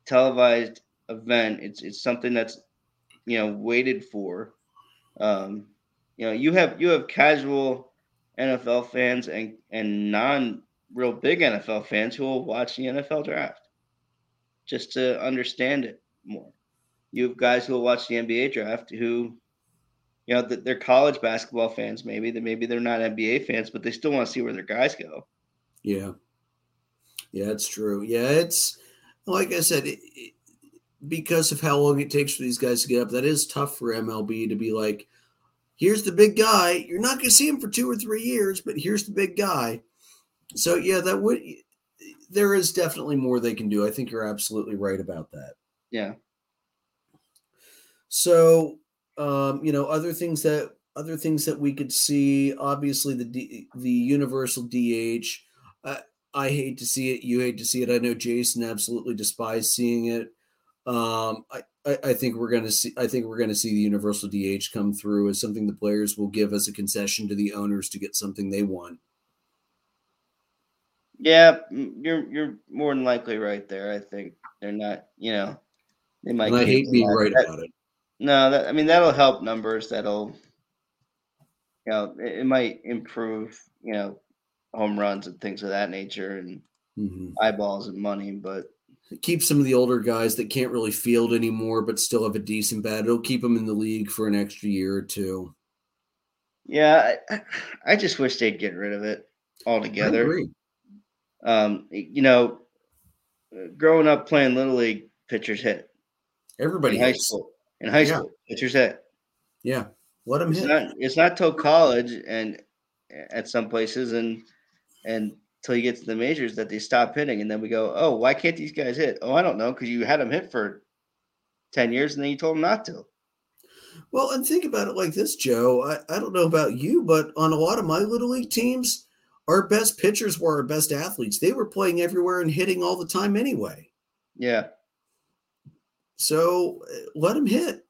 televised event. It's it's something that's you know waited for. Um, you know, you have you have casual NFL fans and and non real big NFL fans who will watch the NFL draft just to understand it more. you have guys who will watch the NBA draft who, you know, they're college basketball fans. Maybe that maybe they're not NBA fans, but they still want to see where their guys go. Yeah, yeah, it's true. Yeah, it's like I said, it, it, because of how long it takes for these guys to get up. That is tough for MLB to be like, here's the big guy. You're not going to see him for two or three years, but here's the big guy. So yeah, that would there is definitely more they can do. I think you're absolutely right about that. Yeah. So, um, you know, other things that other things that we could see. Obviously, the D, the universal DH. Uh, I hate to see it. You hate to see it. I know Jason absolutely despised seeing it. Um, I, I, I think we're going to see. I think we're going to see the universal DH come through as something the players will give as a concession to the owners to get something they want. Yeah, you're you're more than likely right there. I think they're not. You know, they might. I hate being right that, about it. No, that, I mean that'll help numbers. That'll, you know, it, it, might improve, you know, home runs and things of that nature and mm-hmm. eyeballs and money. But keep some of the older guys that can't really field anymore, but still have a decent bat. It'll keep them in the league for an extra year or two. Yeah, I, I just wish they'd get rid of it altogether. Um, you know, growing up playing little league, pitchers hit. Everybody in high school in high yeah. school. Pitchers hit. Yeah, let them it's hit. Not, it's not till college and at some places and and till you get to the majors that they stop hitting, and then we go, oh, why can't these guys hit? Oh, I don't know, because you had them hit for ten years and then you told them not to. Well, and think about it like this, Joe. I, I don't know about you, but on a lot of my little league teams, our best pitchers were our best athletes. They were playing everywhere and hitting all the time anyway. Yeah. So eh, let them hit.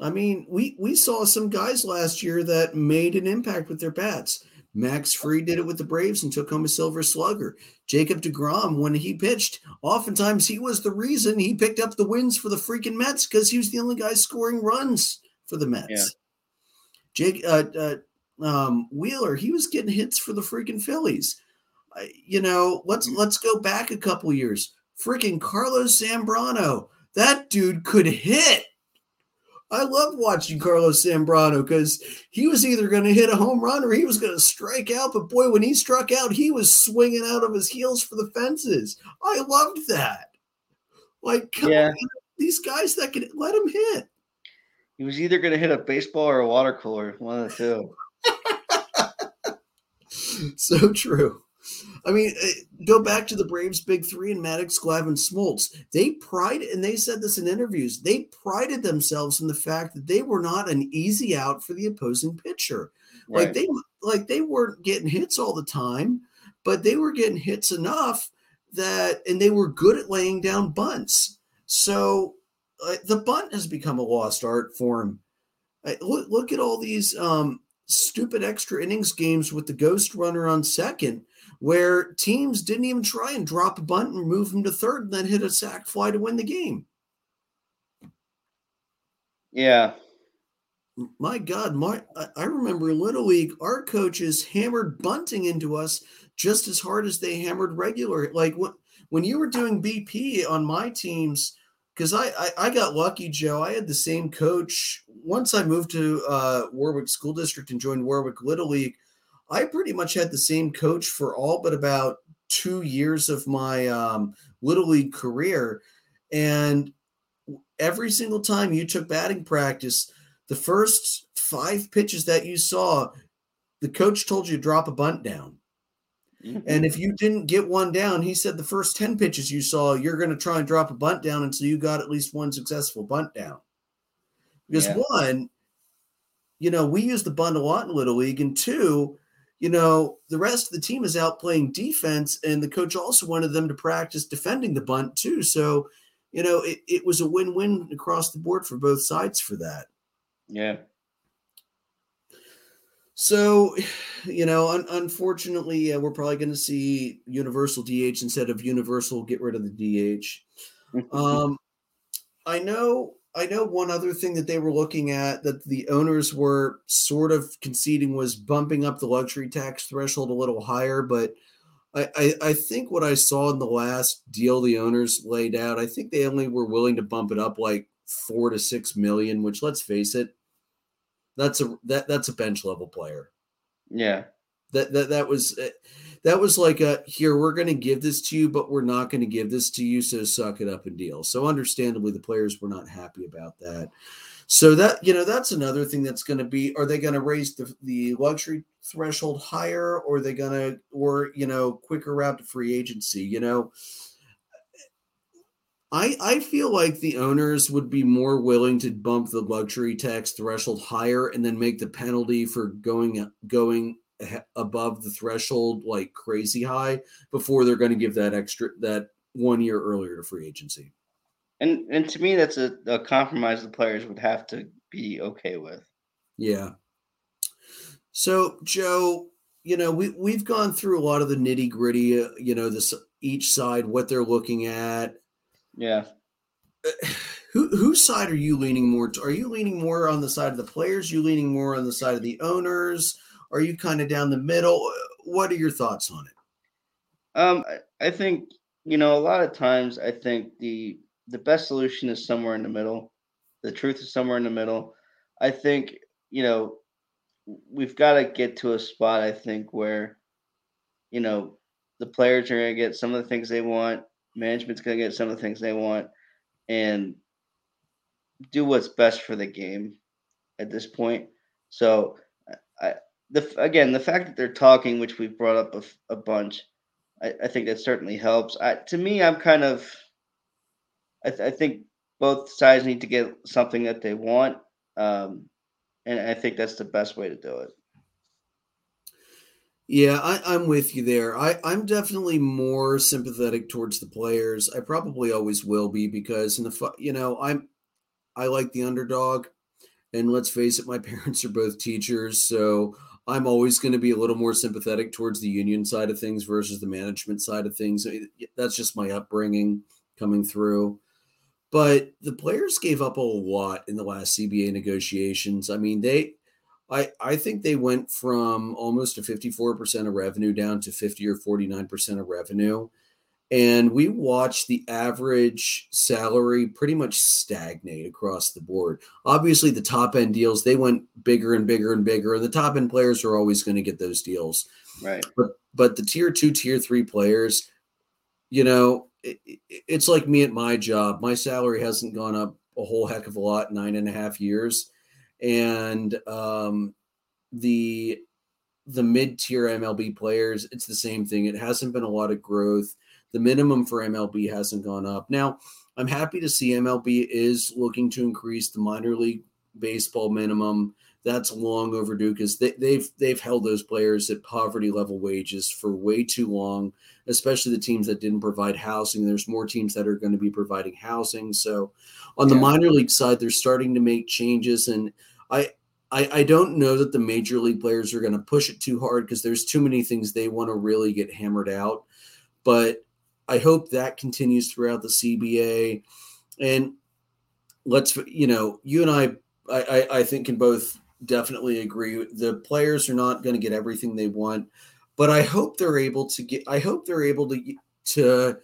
I mean, we we saw some guys last year that made an impact with their bats. Max Fried did it with the Braves and took home a silver slugger. Jacob DeGrom, when he pitched, oftentimes he was the reason he picked up the wins for the freaking Mets because he was the only guy scoring runs for the Mets. Yeah. Jake uh, uh, um, Wheeler, he was getting hits for the freaking Phillies. Uh, you know, let's let's go back a couple years freaking Carlos Zambrano. That dude could hit. I love watching Carlos Zambrano because he was either going to hit a home run or he was going to strike out. But boy, when he struck out, he was swinging out of his heels for the fences. I loved that. Like, yeah. On, these guys that can let him hit. He was either going to hit a baseball or a water cooler, one of the two. so true. I mean, eh, go back to the Braves' big three and Maddux, Glavine, Smoltz. They pride, and they said this in interviews. They prided themselves in the fact that they were not an easy out for the opposing pitcher. Right. Like they, like they weren't getting hits all the time, but they were getting hits enough that, and they were good at laying down bunts. So uh, the bunt has become a lost art form. Uh, look, look at all these um, stupid extra innings games with the ghost runner on second where teams didn't even try and drop a bunt and move him to third and then hit a sac fly to win the game. Yeah. My God, my I remember Little League, our coaches hammered bunting into us just as hard as they hammered regular. Like when, when you were doing BP on my teams, because I, I, I got lucky, Joe. I had the same coach once I moved to uh, Warwick School District and joined Warwick Little League. I pretty much had the same coach for all but about two years of my um, little league career, and every single time you took batting practice, the first five pitches that you saw, the coach told you to drop a bunt down. Mm-hmm. And if you didn't get one down, he said the first 10 pitches you saw, you're going to try and drop a bunt down until you got at least one successful bunt down. Because yeah. one, you know, we use the bunt a lot in Little League, and two, you know, the rest of the team is out playing defense, and the coach also wanted them to practice defending the bunt too. So, you know, it, it was a win win across the board for both sides for that. Yeah. So, you know, un- unfortunately, uh, we're probably going to see universal DH instead of universal get rid of the DH. um, I know I know one other thing that they were looking at that the owners were sort of conceding was bumping up the luxury tax threshold a little higher, but I, I, I think what I saw in the last deal the owners laid out, I think they only were willing to bump it up like four to six million, which let's face it, that's a that that's a bench level player. Yeah. That that that was eh, that was like a here we're going to give this to you, but we're not going to give this to you, so suck it up and deal. So understandably, the players were not happy about that. So that you know that's another thing that's going to be: are they going to raise the the luxury threshold higher, or are they going to, or you know, quicker route to free agency? You know, I I feel like the owners would be more willing to bump the luxury tax threshold higher and then make the penalty for going going above the threshold like crazy high before they're going to give that extra that one year earlier to free agency. And and to me that's a, a compromise the players would have to be okay with. Yeah. So Joe, you know, we we've gone through a lot of the nitty gritty, uh, you know, this each side what they're looking at yeah. Who whose side are you leaning more to? Are you leaning more on the side of the players? You leaning more on the side of the owners? Are you kind of down the middle? What are your thoughts on it? Um, I think you know a lot of times I think the the best solution is somewhere in the middle. The truth is somewhere in the middle. I think you know we've got to get to a spot. I think where you know the players are going to get some of the things they want Management's going to get some of the things they want and do what's best for the game at this point. So, I the again the fact that they're talking, which we've brought up a, a bunch, I, I, think that certainly helps. I, to me, I'm kind of, I, th- I, think both sides need to get something that they want, um, and I think that's the best way to do it. Yeah, I, am with you there. I, I'm definitely more sympathetic towards the players. I probably always will be because in the you know I'm I like the underdog, and let's face it, my parents are both teachers, so I'm always going to be a little more sympathetic towards the union side of things versus the management side of things. That's just my upbringing coming through. But the players gave up a lot in the last CBA negotiations. I mean, they I, I think they went from almost a 54% of revenue down to 50 or 49% of revenue. And we watched the average salary pretty much stagnate across the board. Obviously, the top end deals, they went bigger and bigger and bigger. And the top end players are always going to get those deals. Right. But but the tier two, tier three players, you know, it, it's like me at my job. My salary hasn't gone up a whole heck of a lot nine and a half years and um, the the mid tier MLB players, it's the same thing. It hasn't been a lot of growth. The minimum for MLB hasn't gone up. Now, I'm happy to see MLB is looking to increase the minor league baseball minimum. That's long overdue because they, they've they've held those players at poverty level wages for way too long, especially the teams that didn't provide housing. There's more teams that are going to be providing housing. So, on the minor league side, they're starting to make changes and I, I, I don't know that the major league players are going to push it too hard because there's too many things they want to really get hammered out. But I hope that continues throughout the CBA. And let's, you know, you and I, I, I think can both definitely agree. The players are not going to get everything they want, but I hope they're able to get. I hope they're able to to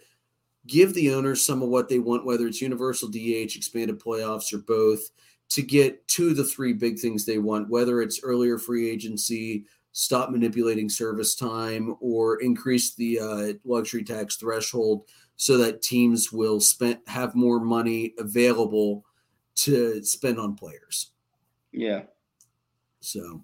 give the owners some of what they want, whether it's universal DH, expanded playoffs, or both to get to the three big things they want, whether it's earlier free agency, stop manipulating service time, or increase the uh, luxury tax threshold so that teams will spend have more money available to spend on players. Yeah. So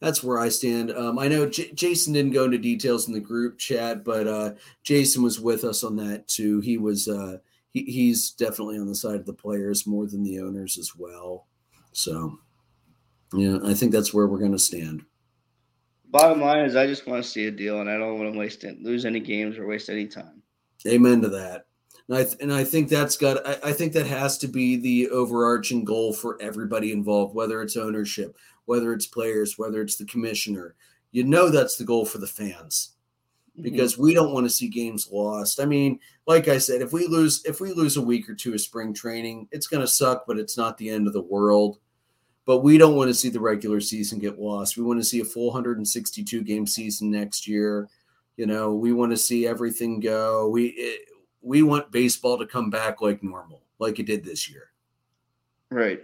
that's where I stand. Um, I know J- Jason didn't go into details in the group chat, but uh, Jason was with us on that too. He was uh, he, he's definitely on the side of the players more than the owners as well. So, yeah, I think that's where we're going to stand. Bottom line is, I just want to see a deal, and I don't want to waste it, lose any games or waste any time. Amen to that. And I, th- and I think that's got. I, I think that has to be the overarching goal for everybody involved, whether it's ownership, whether it's players, whether it's the commissioner. You know that's the goal for the fans Mm-hmm. because mm-hmm. we don't want to see games lost. I mean, like I said, if we lose if we lose a week or two of spring training, it's going to suck, but it's not the end of the world. But we don't want to see the regular season get lost. We want to see a full 162 game season next year. You know, we want to see everything go. We it, we want baseball to come back like normal, like it did this year. Right.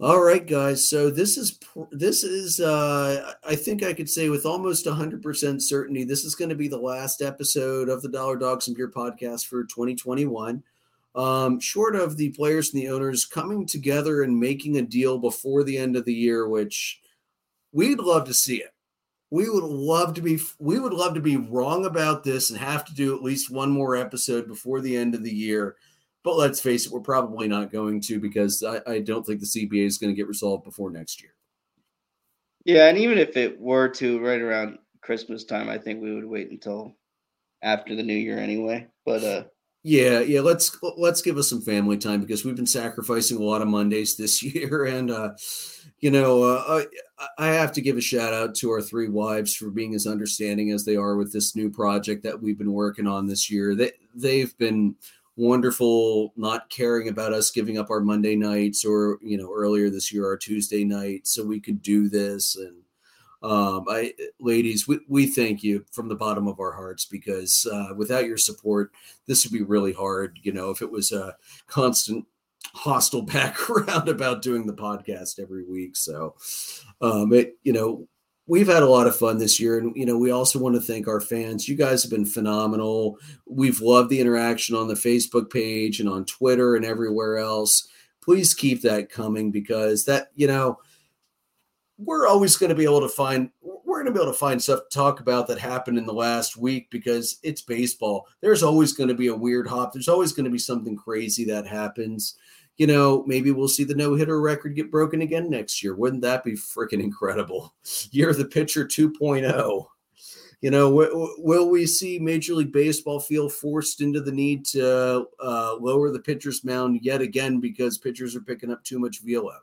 All right, guys. So this is this is uh I think I could say with almost 100% certainty this is going to be the last episode of the Dollar Dogs and Beer podcast for 2021. Um, short of the players and the owners coming together and making a deal before the end of the year, which we'd love to see it. We would love to be we would love to be wrong about this and have to do at least one more episode before the end of the year but let's face it, we're probably not going to because I, I don't think the CBA is going to get resolved before next year. Yeah, and even if it were to right around Christmas time, I think we would wait until after the new year anyway. But uh yeah, yeah, let's let's give us some family time because we've been sacrificing a lot of Mondays this year and uh you know, uh, I, I have to give a shout out to our three wives for being as understanding as they are with this new project that we've been working on this year. They they've been wonderful not caring about us giving up our monday nights or you know earlier this year our tuesday night so we could do this and um i ladies we, we thank you from the bottom of our hearts because uh, without your support this would be really hard you know if it was a constant hostile background about doing the podcast every week. So um it you know we've had a lot of fun this year and you know we also want to thank our fans. You guys have been phenomenal. We've loved the interaction on the facebook page and on twitter and everywhere else. Please keep that coming because that you know we're always going to be able to find we're going to be able to find stuff to talk about that happened in the last week because it's baseball there's always going to be a weird hop there's always going to be something crazy that happens you know, maybe we'll see the no hitter record get broken again next year. Wouldn't that be freaking incredible? Year the pitcher 2.0. You know, will we see Major League Baseball feel forced into the need to uh, lower the pitcher's mound yet again because pitchers are picking up too much velo?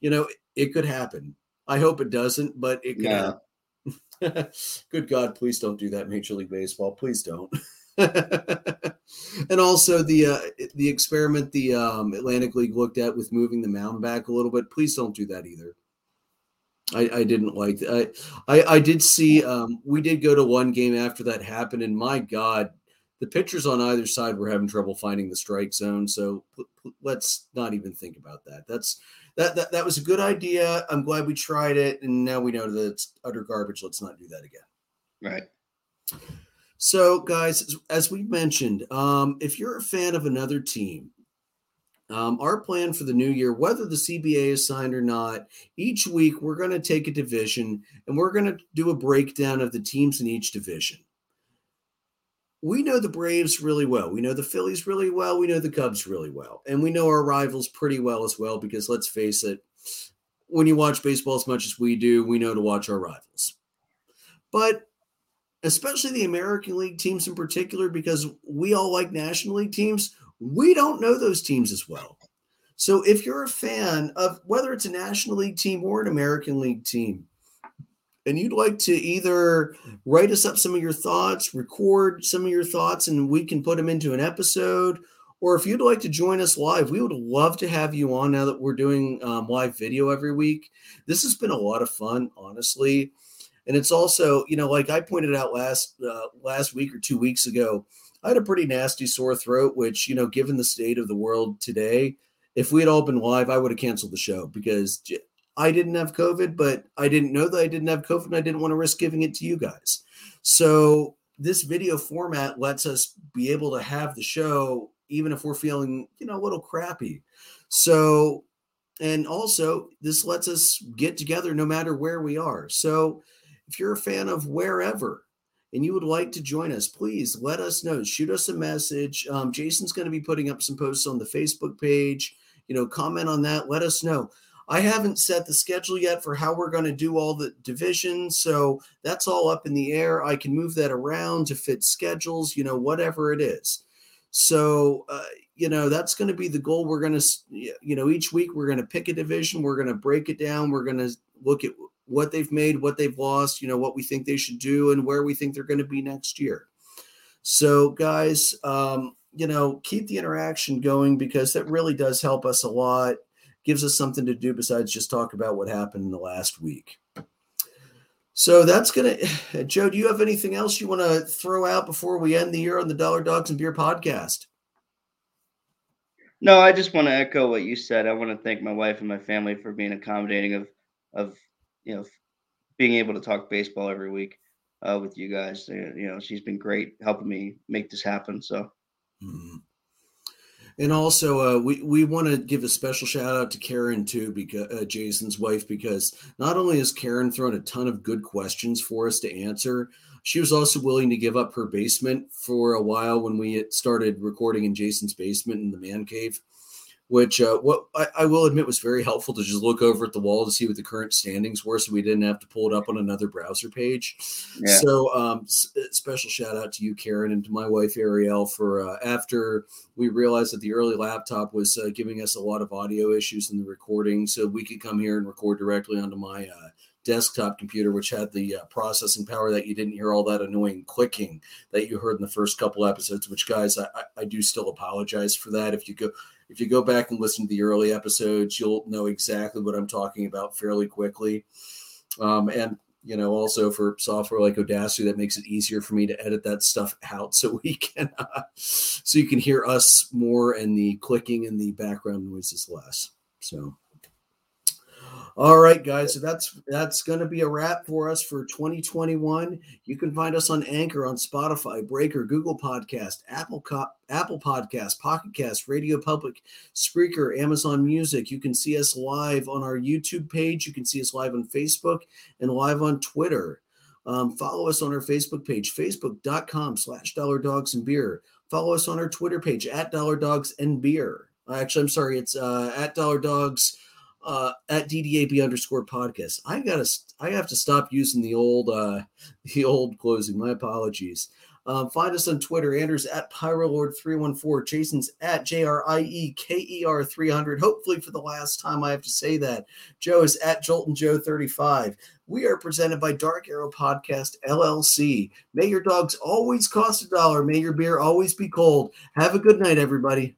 You know, it could happen. I hope it doesn't, but it could yeah. Good God, please don't do that, Major League Baseball. Please don't. and also the uh, the experiment the um, Atlantic League looked at with moving the mound back a little bit. Please don't do that either. I, I didn't like that. I, I, I did see um, we did go to one game after that happened, and my God, the pitchers on either side were having trouble finding the strike zone. So p- p- let's not even think about that. That's that, that that was a good idea. I'm glad we tried it, and now we know that it's utter garbage. Let's not do that again. Right. So, guys, as we mentioned, um, if you're a fan of another team, um, our plan for the new year, whether the CBA is signed or not, each week we're going to take a division and we're going to do a breakdown of the teams in each division. We know the Braves really well. We know the Phillies really well. We know the Cubs really well. And we know our rivals pretty well as well, because let's face it, when you watch baseball as much as we do, we know to watch our rivals. But especially the American League teams in particular, because we all like National League teams. We don't know those teams as well. So if you're a fan of whether it's a National League team or an American League team, and you'd like to either write us up some of your thoughts, record some of your thoughts, and we can put them into an episode, or if you'd like to join us live, we would love to have you on now that we're doing um, live video every week. This has been a lot of fun, honestly. And it's also, you know, like I pointed out last uh, last week or two weeks ago, I had a pretty nasty sore throat, which, you know, given the state of the world today, if we had all been live, I would have canceled the show because I didn't have COVID, but I didn't know that I didn't have COVID and I didn't want to risk giving it to you guys. So this video format lets us be able to have the show even if we're feeling, you know, a little crappy. So, and also this lets us get together no matter where we are. So, if you're a fan of wherever and you would like to join us, please let us know. Shoot us a message. Um, Jason's going to be putting up some posts on the Facebook page. You know, comment on that. Let us know. I haven't set the schedule yet for how we're going to do all the divisions. So that's all up in the air. I can move that around to fit schedules, you know, whatever it is. So, uh, you know, that's going to be the goal. We're going to, you know, each week we're going to pick a division. We're going to break it down. We're going to look at what they've made, what they've lost, you know, what we think they should do, and where we think they're going to be next year. So, guys, um, you know, keep the interaction going because that really does help us a lot. Gives us something to do besides just talk about what happened in the last week. So that's gonna Joe, do you have anything else you want to throw out before we end the year on the Dollar Dogs and Beer podcast? No, I just want to echo what you said. I want to thank my wife and my family for being accommodating of of you know being able to talk baseball every week uh, with you guys. You know, she's been great helping me make this happen. So. Mm-hmm. And also, uh, we we want to give a special shout out to Karen too, because uh, Jason's wife, because not only has Karen thrown a ton of good questions for us to answer, she was also willing to give up her basement for a while when we started recording in Jason's basement in the man cave which uh, what I, I, will admit was very helpful to just look over at the wall to see what the current standings were, so we didn't have to pull it up on another browser page. Yeah. So, um, s- uh, special shout out to you, Karen, and to my wife Ariel for uh, after we realized that the early laptop was uh, giving us a lot of audio issues in the recording, so we could come here and record directly onto my uh, desktop computer, which had the uh, processing power that you didn't hear all that annoying clicking that you heard in the first couple episodes. Which, guys, I, I do still apologize for that. If you go if you go back and listen to the early episodes, you'll know exactly what I'm talking about fairly quickly. Um, and you know, also for software like Audacity, that makes it easier for me to edit that stuff out so we can, uh, so you can hear us more and the clicking and the background noise is less. So. All right, guys. So that's that's going to be a wrap for us for 2021. You can find us on Anchor, on Spotify, Breaker, Google Podcast, Apple Co- Apple Podcast, Pocket Cast, Radio Public, Spreaker, Amazon Music. You can see us live on our YouTube page. You can see us live on Facebook and live on Twitter. Um, follow us on our Facebook page, facebook.com slash dollar dogs and beer. Follow us on our Twitter page at dollar dogs and beer. Actually, I'm sorry, it's uh, at dollar dogs uh, at DDAB underscore podcast. I gotta, I have to stop using the old, uh, the old closing. My apologies. Um, find us on Twitter. Andrew's at Pyrolord314. Jason's at J R I E K E R 300. Hopefully, for the last time, I have to say that. Joe is at Joltin Joe 35. We are presented by Dark Arrow Podcast LLC. May your dogs always cost a dollar. May your beer always be cold. Have a good night, everybody.